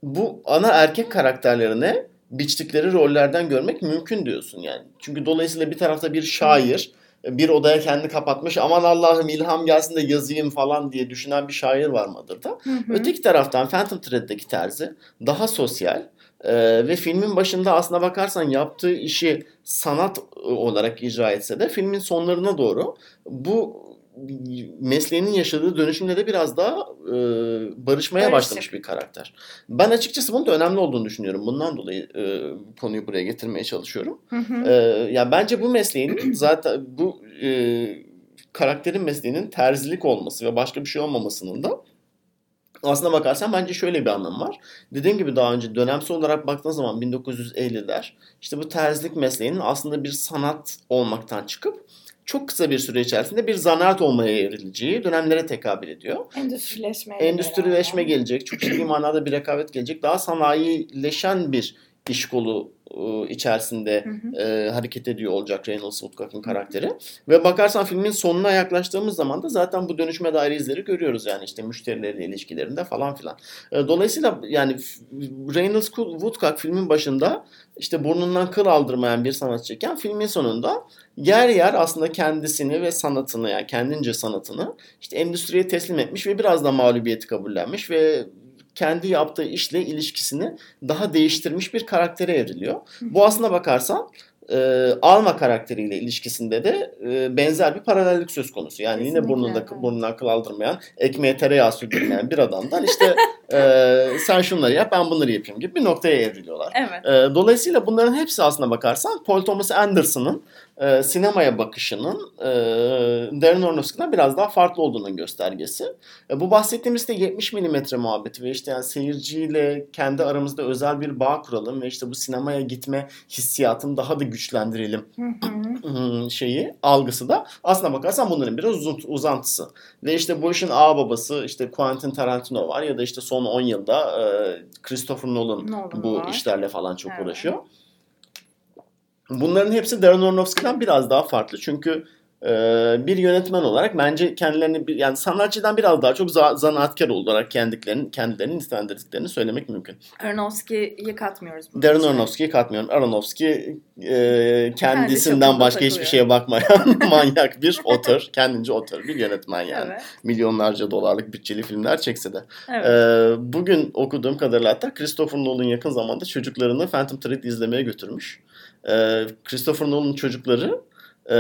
bu ana erkek karakterlerine biçtikleri rollerden görmek mümkün diyorsun yani. Çünkü dolayısıyla bir tarafta bir şair, bir odaya kendini kapatmış aman Allah'ım ilham gelsin de yazayım falan diye düşünen bir şair var Mother'da. Hı hı. Öteki taraftan Phantom Thread'deki terzi daha sosyal e, ve filmin başında aslına bakarsan yaptığı işi sanat olarak icra etse de filmin sonlarına doğru bu mesleğinin yaşadığı dönüşümle de biraz daha e, barışmaya Barışık. başlamış bir karakter. Ben açıkçası bunun da önemli olduğunu düşünüyorum. Bundan dolayı e, konuyu buraya getirmeye çalışıyorum. Hı hı. Ee, yani bence bu mesleğin zaten bu e, karakterin mesleğinin terzilik olması ve başka bir şey olmamasının da aslına bakarsan bence şöyle bir anlamı var. Dediğim gibi daha önce dönemsel olarak baktığın zaman 1950'ler işte bu terzilik mesleğinin aslında bir sanat olmaktan çıkıp çok kısa bir süre içerisinde bir zanaat olmaya evrileceği dönemlere tekabül ediyor. Endüstrileşme. Endüstrileşme gelecek. Çok ciddi manada bir rekabet gelecek. Daha sanayileşen bir iş kolu e, içerisinde Hı hı. e, hareket ediyor olacak Reynolds Woodcock'ın karakteri. Ve bakarsan filmin sonuna yaklaştığımız zaman da zaten bu dönüşme dair izleri görüyoruz yani işte müşterileriyle ilişkilerinde falan filan. E, dolayısıyla yani Reynolds Woodcock filmin başında işte burnundan kıl aldırmayan bir sanatçıyken filmin sonunda yer yer aslında kendisini ve sanatını yani kendince sanatını işte endüstriye teslim etmiş ve biraz da mağlubiyeti kabullenmiş ve kendi yaptığı işle ilişkisini daha değiştirmiş bir karaktere evriliyor. Bu aslına bakarsan e, Alma karakteriyle ilişkisinde de e, benzer bir paralellik söz konusu. Yani yine Kesinlikle, burnunda evet. burnundan kıl aldırmayan, ekmeğe tereyağı sürdürmeyen bir adamdan işte e, sen şunları yap ben bunları yapayım gibi bir noktaya evriliyorlar. Evet. E, dolayısıyla bunların hepsi aslına bakarsan Paul Thomas Anderson'ın e, sinemaya bakışının e, Darren Aronofsky'den biraz daha farklı olduğunun göstergesi. E, bu bahsettiğimiz de 70 mm muhabbeti ve işte yani seyirciyle kendi aramızda özel bir bağ kuralım ve işte bu sinemaya gitme hissiyatını daha da güçlendirelim şeyi algısı da aslına bakarsan bunların biraz uzun, uzantısı. Ve işte bu işin ağ babası işte Quentin Tarantino var ya da işte son 10 yılda e, Christopher Nolan Nolan bu var. işlerle falan çok Evet. uğraşıyor. Bunların hepsi Darren Aronofsky'den biraz daha farklı. Çünkü e, bir yönetmen olarak bence kendilerini bir, yani sanatçıdan biraz daha çok za- zanaatkar olarak kendilerini kendilerini nitelendirdiklerini söylemek mümkün. Aronofsky'yi katmıyoruz. Darren. Aronofsky'yi katmıyorum. Aronofsky e, kendisinden başka hiçbir şeye bakmayan manyak bir otör. Kendince otör bir yönetmen yani. Evet. Milyonlarca dolarlık bütçeli filmler çekse de. Evet. Ee, bugün okuduğum kadarıyla hatta Christopher Nolan yakın zamanda çocuklarını Phantom Thread izlemeye götürmüş. Ee, Christopher Nolan'ın çocukları e,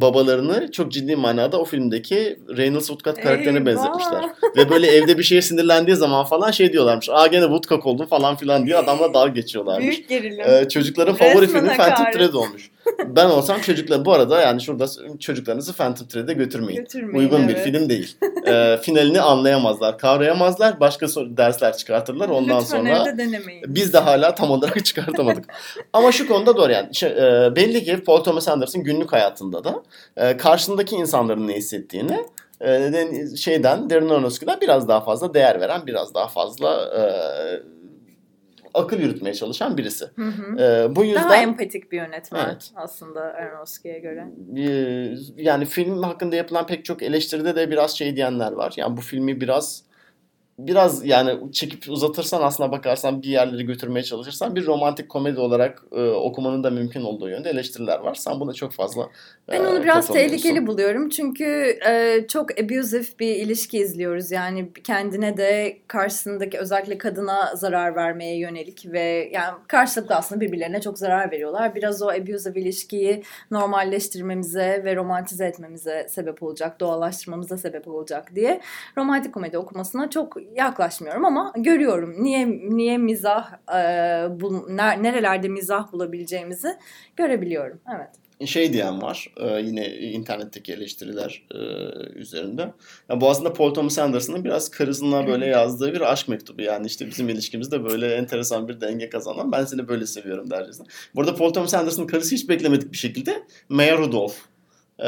babalarını çok ciddi manada o filmdeki Reynolds Woodcock karakterine Eyvah. benzetmişler. Ve böyle evde bir şeye sinirlendiği zaman falan şey diyorlarmış. Aa gene Woodcock oldun falan filan diye adamla dalga geçiyorlarmış. Büyük gerilim. Ee, çocukların favori Resmen filmi hakaret. Thread olmuş. Ben olsam çocuklar bu arada yani şurada çocuklarınızı Phantom Thread'e götürmeyin. Götürmeyin, Uygun bir evet. film değil. Ee, finalini anlayamazlar, kavrayamazlar. Başka sor- dersler çıkartırlar. Ondan Lütfen sonra evde denemeyin. biz de hala tam olarak çıkartamadık. Ama şu konuda doğru yani. Şey, e, belli ki Paul Thomas Anderson günlük hayatında da e, karşısındaki insanların ne hissettiğini e, de- şeyden Darren Aronofsky'den biraz daha fazla değer veren, biraz daha fazla e, akıl yürütmeye çalışan birisi. Hı hı. E, bu yüzden Daha empatik bir yönetmen Evet. aslında Aronofsky'ye göre. Ee, yani film hakkında yapılan pek çok eleştiride de biraz şey diyenler var. Yani bu filmi biraz biraz yani çekip uzatırsan aslına bakarsan bir yerleri götürmeye çalışırsan bir romantik komedi olarak e, okumanın da mümkün olduğu yönde eleştiriler var. Sen buna çok fazla Ben e, onu biraz tehlikeli buluyorum çünkü e, çok abusive bir ilişki izliyoruz. Yani kendine de karşısındaki özellikle kadına zarar vermeye yönelik ve yani karşılıklı aslında birbirlerine çok zarar veriyorlar. Biraz o abusive ilişkiyi normalleştirmemize ve romantize etmemize sebep olacak, doğallaştırmamıza sebep olacak diye romantik komedi okumasına çok yaklaşmıyorum ama görüyorum. Niye niye mizah e, ner- nerelerde mizah bulabileceğimizi görebiliyorum. Evet. şey diyen var e, yine internetteki eleştiriler e, üzerinde. Ya bu aslında Paul Thomas Anderson'ın biraz karısına böyle yazdığı bir aşk mektubu. Yani işte bizim ilişkimizde böyle enteresan bir denge kazanan. Ben seni böyle seviyorum dercesine. Burada Paul Thomas Anderson'ın karısı hiç beklemedik bir şekilde Maya Rudolph. Ee,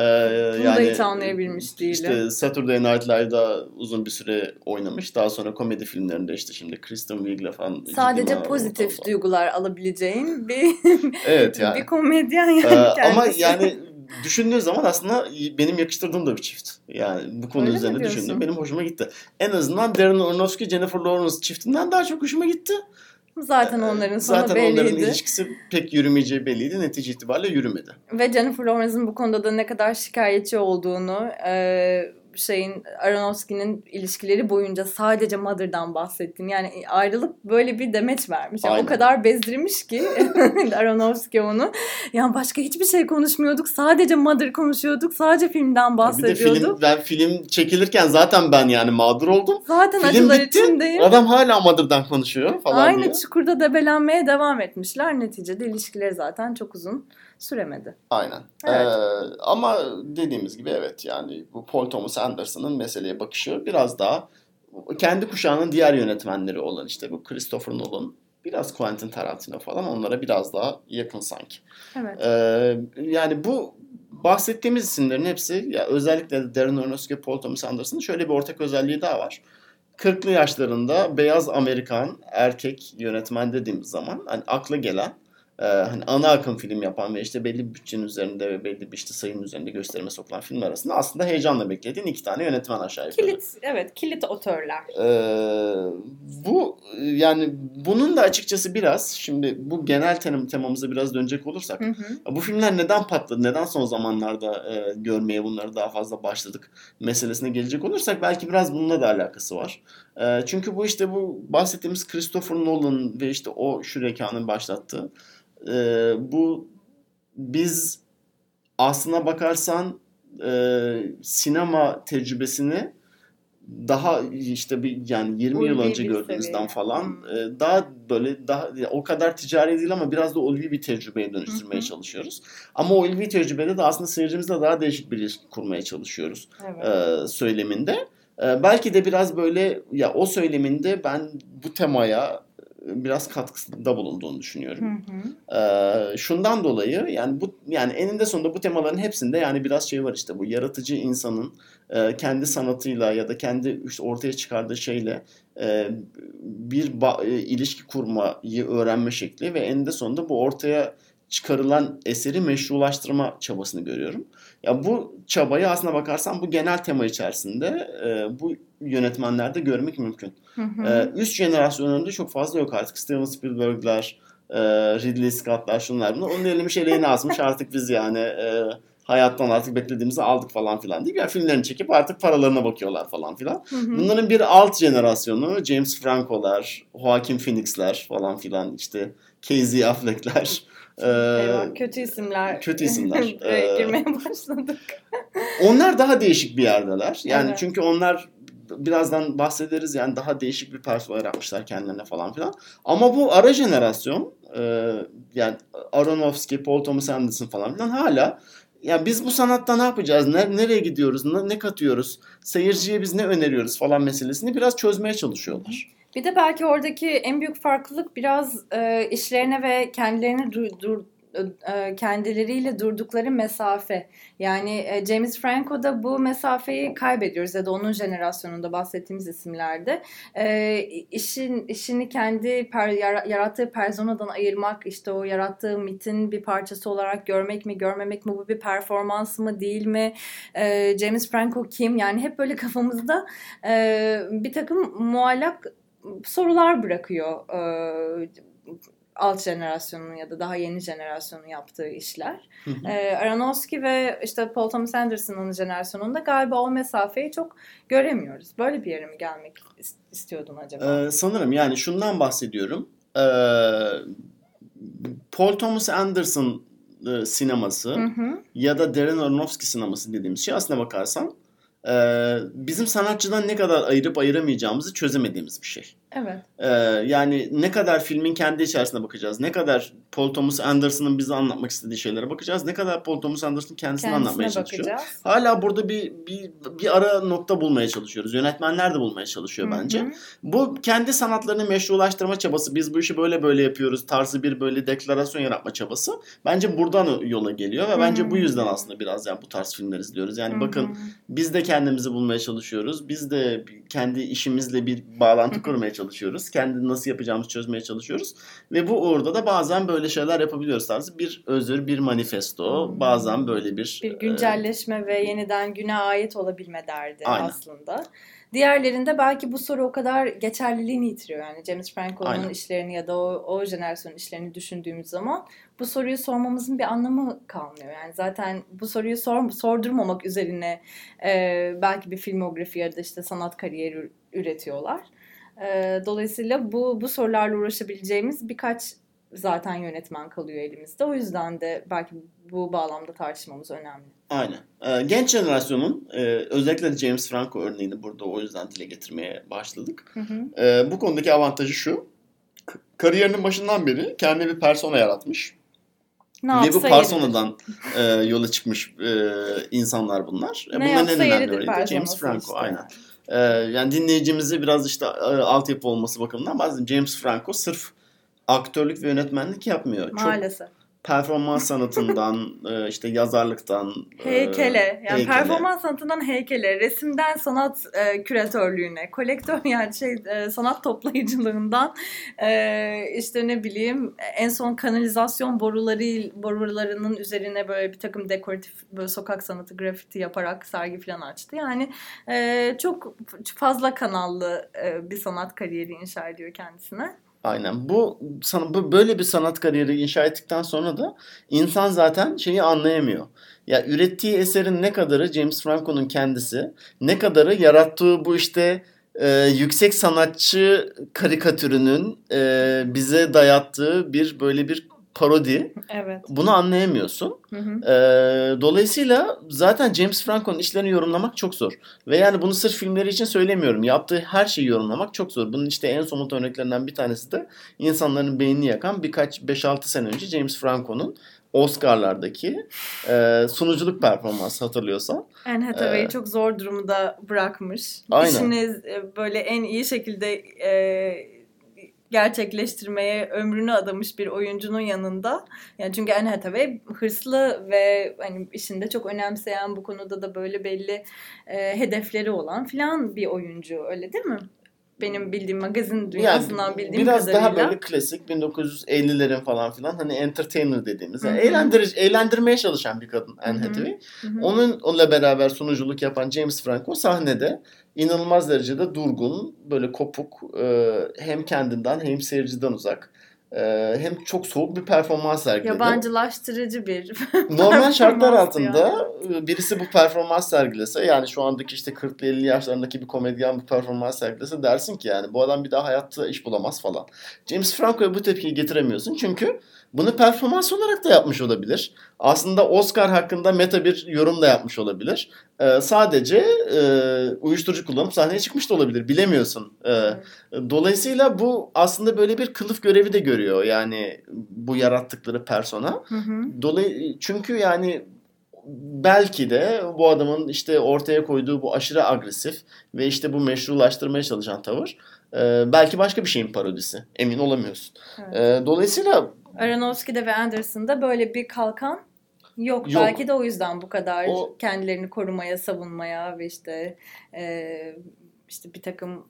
Bunu da hiç anlayabilmiş değilim. İşte Saturday Night Live'da uzun bir süre oynamış. Daha sonra komedi filmlerinde işte şimdi Kristen Wiig'le falan. Sadece pozitif falan. duygular alabileceğin bir Evet yani. bir komedyen yani Ee, ama yani düşündüğün zaman aslında benim yakıştırdığım da bir çift. Yani bu konu Öyle üzerine düşündüm. Benim hoşuma gitti. En azından Darren Aronofsky, Jennifer Lawrence çiftinden daha çok hoşuma gitti. Zaten onların sonu Zaten belliydi. onların ilişkisi pek yürümeyeceği belliydi. Netice itibariyle yürümedi. Ve Jennifer Lawrence'ın bu konuda da ne kadar şikayetçi olduğunu e, şeyin Aronofsky'nin ilişkileri boyunca sadece Mother'dan bahsettiğini yani ayrılıp böyle bir demeç vermiş. Yani Aynen. o kadar bezdirmiş ki Aronofsky onu. Yani başka hiçbir şey konuşmuyorduk. Sadece Mother konuşuyorduk. Sadece filmden Bir de bahsediyorduk. film, ben film çekilirken zaten ben yani mağdur oldum. Zaten Film acılar bitti. içindeyim. Adam hala Mother'dan konuşuyor falan Aynı diye. çukurda debelenmeye devam etmişler. Neticede ilişkileri zaten çok uzun süremedi. Aynen. Evet. Ee, ama dediğimiz gibi evet yani bu Paul Thomas Anderson'ın meseleye bakışı biraz daha kendi kuşağının diğer yönetmenleri olan işte bu Christopher Nolan, biraz Quentin Tarantino falan onlara biraz daha yakın sanki. Evet. Ee, yani bu bahsettiğimiz isimlerin hepsi ya özellikle Darren Aronofsky, Paul Thomas Anderson'ın şöyle bir ortak özelliği daha var. 40'lı yaşlarında beyaz Amerikan erkek yönetmen dediğimiz zaman hani akla gelen e, hani ana akım film yapan ve işte belli bir bütçenin üzerinde ve belli bir işte sayının üzerinde gösterime sokulan filmler arasında aslında heyecanla beklediğin iki tane yönetmen aşağı yukarı. Kilit, evet kilit otörler. Ee, bu yani bunun da açıkçası biraz şimdi bu genel tem temamıza biraz dönecek olursak Hı hı. bu filmler neden patladı? Neden son zamanlarda e, görmeye bunları daha fazla başladık meselesine gelecek olursak belki biraz bununla da alakası var. E, çünkü bu işte bu bahsettiğimiz Christopher Nolan ve işte o Shreka'nın başlattığı e, bu biz aslına bakarsan e, sinema tecrübesini daha işte bir yani 20 yıl önce seviye. falan Hmm. daha böyle daha o kadar ticari değil ama biraz da ulvi bir tecrübeye dönüştürmeye Hı hı. çalışıyoruz. Ama o ulvi tecrübede de aslında seyircimizle daha değişik bir ilişki kurmaya çalışıyoruz Evet. e, söyleminde. E, belki de biraz böyle ya o söyleminde ben bu temaya e, biraz katkıda bulunduğunu düşünüyorum. Hı hı. Ee, şundan dolayı yani bu yani eninde sonunda bu temaların hepsinde yani biraz şey var işte bu yaratıcı insanın e, kendi sanatıyla ya da kendi işte ortaya çıkardığı şeyle e, bir ba- e, ilişki kurmayı öğrenme şekli ve eninde sonunda bu ortaya çıkarılan eseri meşrulaştırma çabasını görüyorum. Ya bu çabayı aslına bakarsan bu genel tema içerisinde e, bu yönetmenlerde görmek mümkün. Hı hı. Ee, üst jenerasyon önünde çok fazla yok artık. Steven Spielberg'ler, e, Ridley Scott'lar şunlar bunlar. Onun elimi şeylerini asmış artık biz yani e, hayattan artık beklediğimizi aldık falan filan deyip ya filmlerini çekip artık paralarına bakıyorlar falan filan. Hı hı. Bunların bir alt jenerasyonu James Franco'lar, Joaquin Phoenix'ler falan filan işte Casey Affleck'ler. E, Eyvah, kötü isimler. kötü isimler. Ee, girmeye başladık. onlar daha değişik bir yerdeler. Yani Evet. çünkü onlar birazdan bahsederiz yani daha değişik bir personel yaratmışlar kendilerine falan filan. Ama bu ara jenerasyon e, yani Aronofsky, Paul Thomas Anderson falan filan hala ya biz bu sanatta ne yapacağız? Ne, nereye gidiyoruz? Ne, ne katıyoruz? Seyirciye biz ne öneriyoruz falan meselesini biraz çözmeye çalışıyorlar. Bir de belki oradaki en büyük farklılık biraz e, işlerine ve kendilerine dur, dur- e, kendileriyle durdukları mesafe. Yani e, James Franco'da bu mesafeyi kaybediyoruz ya da onun jenerasyonunda bahsettiğimiz isimlerde. E, işin işini kendi per- yara- yarattığı personadan ayırmak, işte o yarattığı mitin bir parçası olarak görmek mi, görmemek mi, bu bir performans mı, değil mi? E, James Franco kim? Yani hep böyle kafamızda e, bir takım muallak sorular bırakıyor e, alt jenerasyonun ya da daha yeni jenerasyonun yaptığı işler. Hı hı. E, Aronofsky ve işte Paul Thomas Anderson'ın jenerasyonunda galiba o mesafeyi çok göremiyoruz. Böyle bir yere mi gelmek is- istiyordun acaba? Ee, sanırım yani şundan bahsediyorum. Ee, Paul Thomas Anderson e, sineması Hı hı. ya da Darren Aronofsky sineması dediğimiz şey aslına bakarsan bizim sanatçıdan ne kadar ayırıp ayıramayacağımızı çözemediğimiz bir şey. Evet. E, yani ne kadar filmin kendi içerisine bakacağız, ne kadar Paul Thomas Anderson'ın bize anlatmak istediği şeylere bakacağız, ne kadar Paul Thomas Anderson kendisini anlatmaya Kendisine çalışıyor. bakacağız. Hala burada bir, bir bir ara nokta bulmaya çalışıyoruz. Yönetmenler de bulmaya çalışıyor bence. Hı hı. Bu kendi sanatlarını meşrulaştırma çabası, biz bu işi böyle böyle yapıyoruz tarzı bir böyle deklarasyon yaratma çabası bence buradan yola geliyor ve bence bu yüzden aslında biraz yani bu tarz filmler izliyoruz. Yani Hı bakın biz de kendimizi bulmaya çalışıyoruz. Biz de kendi işimizle bir bağlantı kurmaya çalışıyoruz. Kendi nasıl yapacağımızı çözmeye çalışıyoruz. Ve bu uğurda da bazen böyle şeyler yapabiliyoruz tarzı bir özür, bir manifesto, Hmm. bazen böyle bir bir e, güncelleşme ve yeniden güne ait olabilme derdi Aynen. aslında. Diğerlerinde belki bu soru o kadar geçerliliğini yitiriyor. Yani James Franco'nun işlerini ya da o, o jenerasyonun işlerini düşündüğümüz zaman bu soruyu sormamızın bir anlamı kalmıyor. Yani zaten bu soruyu sor, sordurmamak üzerine e, belki bir filmografi ya da işte sanat kariyeri ür- üretiyorlar. E, dolayısıyla bu bu sorularla uğraşabileceğimiz birkaç zaten yönetmen kalıyor elimizde. O yüzden de belki bu bağlamda tartışmamız önemli. Aynen. Ee, genç jenerasyonun e, özellikle James Franco örneğini burada o yüzden dile getirmeye başladık. Hı hı. Ee, bu konudaki avantajı şu. Kariyerinin başından beri kendi bir persona yaratmış. Ne Ve bu personadan e, yola çıkmış e, insanlar bunlar. E, Ne bunların en önemli örneği James Franco. işte. Aynen. Ee, yani dinleyicimizi biraz işte e, altyapı olması bakımından bazen James Franco sırf aktörlük ve yönetmenlik yapmıyor. Çok Maalesef. Performans sanatından, e, işte yazarlıktan, e, heykele, yani heykele. performans sanatından heykele, resimden sanat e, küratörlüğüne, kolektör yani şey e, sanat toplayıcılığından e, işte ne bileyim en son kanalizasyon boruları borularının üzerine böyle bir takım dekoratif böyle sokak sanatı grafiti yaparak sergi falan açtı. Yani e, çok fazla kanallı e, bir sanat kariyeri inşa ediyor kendisine. Aynen. Bu sana böyle bir sanat kariyeri inşa ettikten sonra da insan zaten şeyi anlayamıyor. Ya ürettiği eserin ne kadarı James Franco'nun kendisi, ne kadarı yarattığı bu işte e, yüksek sanatçı karikatürünün e, bize dayattığı bir böyle bir parodi. Evet. Bunu anlayamıyorsun. Hı hı. Ee, dolayısıyla zaten James Franco'nun işlerini yorumlamak çok zor. Ve yani bunu sırf filmleri için söylemiyorum. Yaptığı her şeyi yorumlamak çok zor. Bunun işte en somut örneklerinden bir tanesi de insanların beynini yakan birkaç 5-6 sene önce James Franco'nun Oscar'lardaki e, sunuculuk performansı hatırlıyorsan. Anne Hathaway'i ee, çok zor durumda bırakmış. Aynen. İşini e, böyle en iyi şekilde e, gerçekleştirmeye ömrünü adamış bir oyuncunun yanında. Yani çünkü Anne Hathaway hırslı ve hani işinde çok önemseyen bu konuda da böyle belli e, hedefleri olan filan bir oyuncu öyle değil mi? benim bildiğim magazin dünyasından yani, bildiğim biraz kadarıyla. Biraz daha böyle klasik 1950'lerin falan filan hani entertainer dediğimiz yani eğlendir eğlendirmeye çalışan bir kadın Anne Hathaway. Onun onunla beraber sunuculuk yapan James Franco sahnede inanılmaz derecede durgun, böyle kopuk, hem kendinden hem seyirciden uzak ee, hem çok soğuk bir performans sergiledi. Yabancılaştırıcı bir Normal şartlar altında yani. E, birisi bu performans sergilese yani şu andaki işte 40'lı 50 yaşlarındaki bir komedyen bu performans sergilese dersin ki yani bu adam bir daha hayatta iş bulamaz falan. James Franco'ya bu tepkiyi getiremiyorsun çünkü bunu performans olarak da yapmış olabilir. Aslında Oscar hakkında meta bir yorum da yapmış olabilir. Ee, sadece e, uyuşturucu kullanıp sahneye çıkmış da olabilir. Bilemiyorsun. Ee, dolayısıyla bu aslında böyle bir kılıf görevi de görüyor. Yani bu yarattıkları persona. Dolay çünkü yani belki de bu adamın işte ortaya koyduğu bu aşırı agresif ve işte bu meşrulaştırmaya çalışan tavır e, belki başka bir şeyin parodisi. Emin olamıyorsun. Evet. E, dolayısıyla Aronofsky'de ve Anderson'da böyle bir kalkan yok. yok. Belki de o yüzden bu kadar o... kendilerini korumaya, savunmaya ve işte e, işte bir takım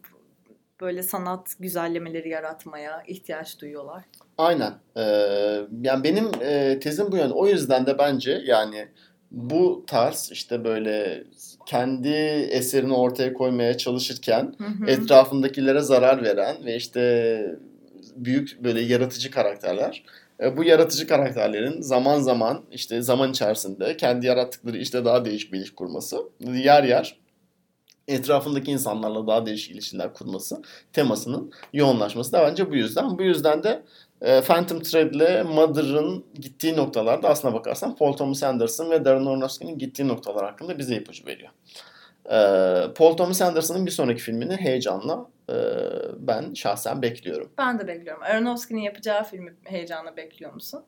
böyle sanat güzellemeleri yaratmaya ihtiyaç duyuyorlar. Aynen. Ee, yani benim e, tezim bu yönde. O yüzden de bence yani bu tarz işte böyle kendi eserini ortaya koymaya çalışırken hı hı. etrafındakilere zarar veren ve işte büyük böyle yaratıcı karakterler. E, bu yaratıcı karakterlerin zaman zaman işte zaman içerisinde kendi yarattıkları işte daha değişik bir ilişki kurması. Yer yer etrafındaki insanlarla daha değişik ilişkiler kurması temasının yoğunlaşması da bence bu yüzden. Bu yüzden de e, Phantom Thread ile Mother'ın gittiği noktalarda aslına bakarsan Paul Thomas Anderson ve Darren Aronofsky'nin gittiği noktalar hakkında bize ipucu veriyor. E, Paul Thomas Anderson'ın bir sonraki filmini heyecanla e, ben şahsen bekliyorum. Ben de bekliyorum. Aronofsky'nin yapacağı filmi heyecanla bekliyor musun?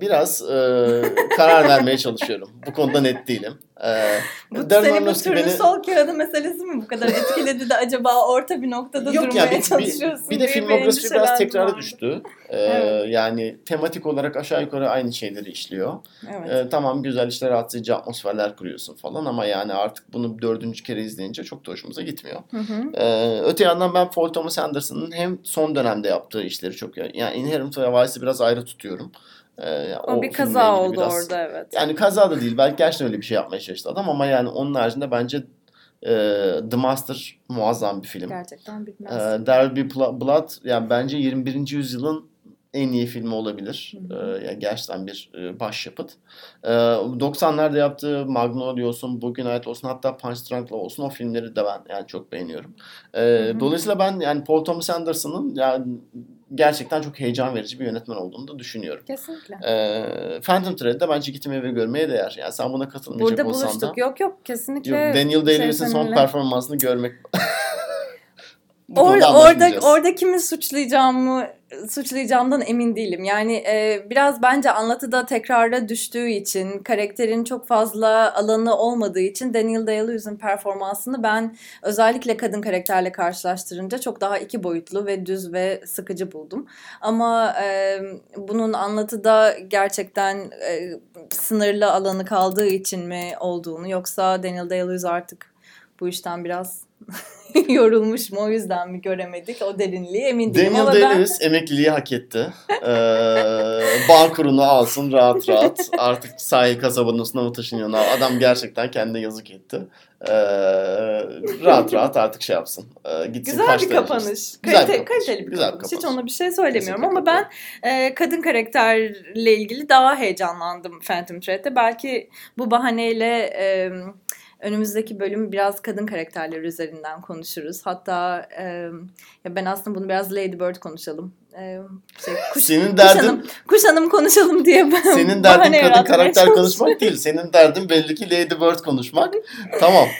Biraz e, karar vermeye çalışıyorum. Bu konuda net değilim. E, bu seni bu türlü beni... sol kağıdı meselesi mi bu kadar etkiledi de acaba orta bir noktada Yok durmaya ya, bir, çalışıyorsun? Bir, bir de filmografisi biraz tekrara düştü. E, evet. Yani tematik olarak aşağı yukarı aynı şeyleri işliyor. Evet. E, tamam güzel işte rahatsız atmosferler kuruyorsun falan ama yani artık bunu dördüncü kere izleyince çok da hoşumuza gitmiyor. Hı hı. E, öte yandan yandan ben Paul Thomas Anderson'ın hem son dönemde yaptığı işleri çok yani Inherent ve Vice'i biraz ayrı tutuyorum. Ee, o, o bir kaza oldu biraz, orada evet. Yani kaza da değil belki gerçekten öyle bir şey yapmaya çalıştı adam ama yani onun haricinde bence e, The Master muazzam bir film. Gerçekten bilmez. E, There Will Be Blood yani bence 21. yüzyılın en iyi filmi olabilir. Hı hı. Ee, yani gerçekten bir e, başyapıt. Ee, 90'larda yaptığı Magnolia olsun, Bugün Ait olsun hatta Punch Drunk Love olsun o filmleri de ben yani çok beğeniyorum. Hı hı. Dolayısıyla ben yani Paul Thomas Anderson'ın yani gerçekten çok heyecan verici bir yönetmen olduğunu da düşünüyorum. Kesinlikle. Ee, Phantom Thread'de bence gitmeye ve görmeye değer. Yani sen buna katılmayacak Burada olsan buluştuk. da. Yok yok kesinlikle. Yok, Daniel Day-Lewis'in son performansını görmek... Or, orada orada kimi suçlayacağımı suçlayacağımdan emin değilim. Yani e, biraz bence anlatıda tekrara düştüğü için, karakterin çok fazla alanı olmadığı için Daniel Day-Lewis'in performansını ben özellikle kadın karakterle karşılaştırınca çok daha iki boyutlu ve düz ve sıkıcı buldum. Ama e, bunun anlatıda gerçekten e, sınırlı alanı kaldığı için mi olduğunu yoksa Daniel Day-Lewis artık bu işten biraz yorulmuş mu o yüzden mi göremedik o derinliği emin değilim. Daniel Ama ben- Day-Lewis emekliliği hak etti. Ee, bağ kurunu alsın rahat rahat. Artık sahil kasabanın üstüne mı taşınıyor? Adam gerçekten kendine yazık etti. Ee, rahat rahat artık şey yapsın. Ee, gitsin Güzel bir kapanış. Güzel Kalite- bir kapanış. Kaliteli bir Güzel kapanış. Hiç ona bir şey söylemiyorum ama Kesinlikle ben e, kadın karakterle ilgili daha heyecanlandım Phantom Thread'de. Belki bu bahaneyle e, önümüzdeki bölüm biraz kadın karakterler üzerinden konuşuruz. Hatta e, ya ben aslında bunu biraz Lady Bird konuşalım. E, şey, kuş, Senin kuş, derdin hanım, kuş hanım konuşalım diye ben senin derdin kadın karakter konuşmak değil. Senin derdin belli ki Lady Bird konuşmak. Tamam.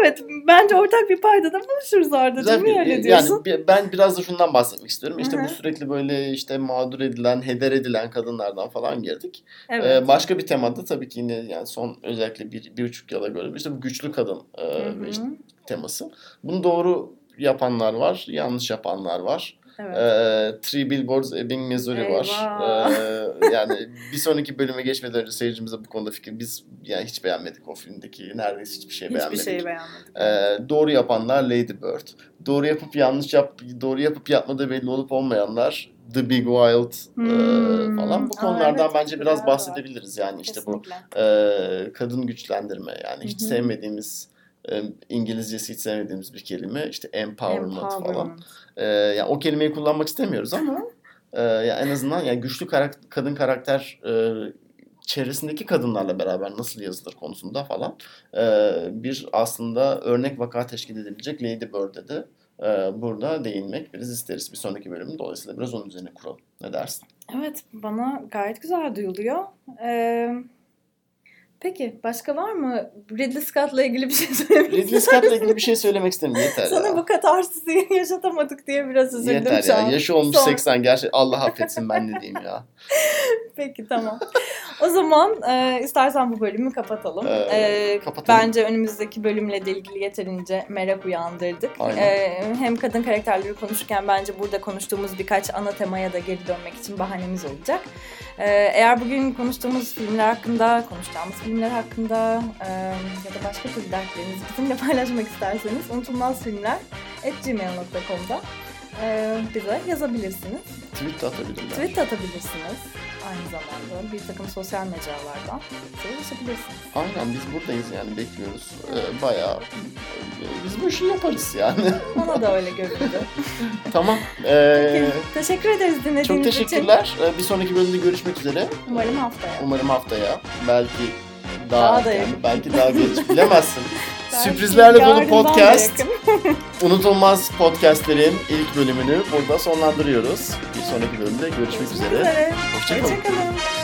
Evet bence ortak bir paydada buluşuruz Arda'cığım. Güzel Niye bir- öyle diyorsun? Yani ben biraz da şundan bahsetmek istiyorum. İşte Hı hı. bu sürekli böyle işte mağdur edilen, heder edilen kadınlardan falan girdik. evet. Ee, başka bir temada tabii ki yine yani son özellikle bir, bir buçuk yıla göre işte bu güçlü kadın e, işte teması. Bunu doğru yapanlar var, yanlış yapanlar var. Evet. Ee, Three Billboards Ebbing, Missouri var. Eyvah. Ee, yani bir sonraki bölüme geçmeden önce seyircimize bu konuda fikir biz yani hiç beğenmedik o filmdeki neredeyse hiçbir şey Hiçbir beğenmedik. şeyi beğenmedim. Ee, doğru yapanlar Lady Bird. Doğru yapıp yanlış yap, doğru yapıp yapmadığı belli olup olmayanlar The Big Wild e, Hmm. falan. Bu Aa, konulardan evet, bence biraz bahsedebiliriz. Yani işte bu Kesinlikle. e, kadın güçlendirme yani hiç Hı hı. sevmediğimiz e, İngilizcesi hiç sevmediğimiz bir kelime işte empowerment, falan. Empowerment. E, yani o kelimeyi kullanmak istemiyoruz ama e, ya en azından yani güçlü karak- kadın karakter e, çevresindeki kadınlarla beraber nasıl yazılır konusunda falan e, bir aslında örnek vaka teşkil edilecek Lady Bird'e de e, burada değinmek biraz isteriz bir sonraki bölüm. Dolayısıyla biraz onun üzerine kuralım. Ne dersin? Evet bana gayet güzel duyuluyor. Ee, peki başka var mı Ridley Scott'la ilgili bir şey söylemek Ridley Scott'la ilgili bir şey söylemek istemiyorum. Yeter Sana ya. bu katarsisi yaşatamadık diye biraz üzüldüm Yeter şu ya. an. Yaşı olmuş Son- 80. Gerçi Allah affetsin ben ne diyeyim ya. Peki tamam. O zaman e, istersen bu bölümü kapatalım. Ee, E, kapatalım. Bence önümüzdeki bölümle de ilgili yeterince merak uyandırdık. Aynen. E, hem kadın karakterleri konuşurken bence burada konuştuğumuz birkaç ana temaya da geri dönmek için bahanemiz olacak. E, eğer bugün konuştuğumuz filmler hakkında, konuşacağımız filmler hakkında e, ya da başka türlü dertlerinizi bizimle paylaşmak isterseniz unutulmazfilmler.gmail.com'da e, bize yazabilirsiniz. Tweet atabilirler. Tweet atabilirsiniz. Aynı zamanda bir takım sosyal mecralardan bize ulaşabilirsiniz. Aynen biz buradayız yani bekliyoruz. Ee, bayağı biz bu işi yaparız yani. Bana da öyle göründü. tamam. Ee, Peki, teşekkür ederiz dinlediğiniz çok için. teşekkürler. Ee, bir sonraki bölümde görüşmek üzere. Umarım haftaya. Umarım haftaya. Belki daha, Daha da yani belki daha geç bilemezsin. Sürprizlerle dolu podcast. Unutulmaz podcastlerin ilk bölümünü burada sonlandırıyoruz. Bir sonraki bölümde görüşmek Görüşmek üzere. üzere. Hoşçakalın. Hoşçakalın.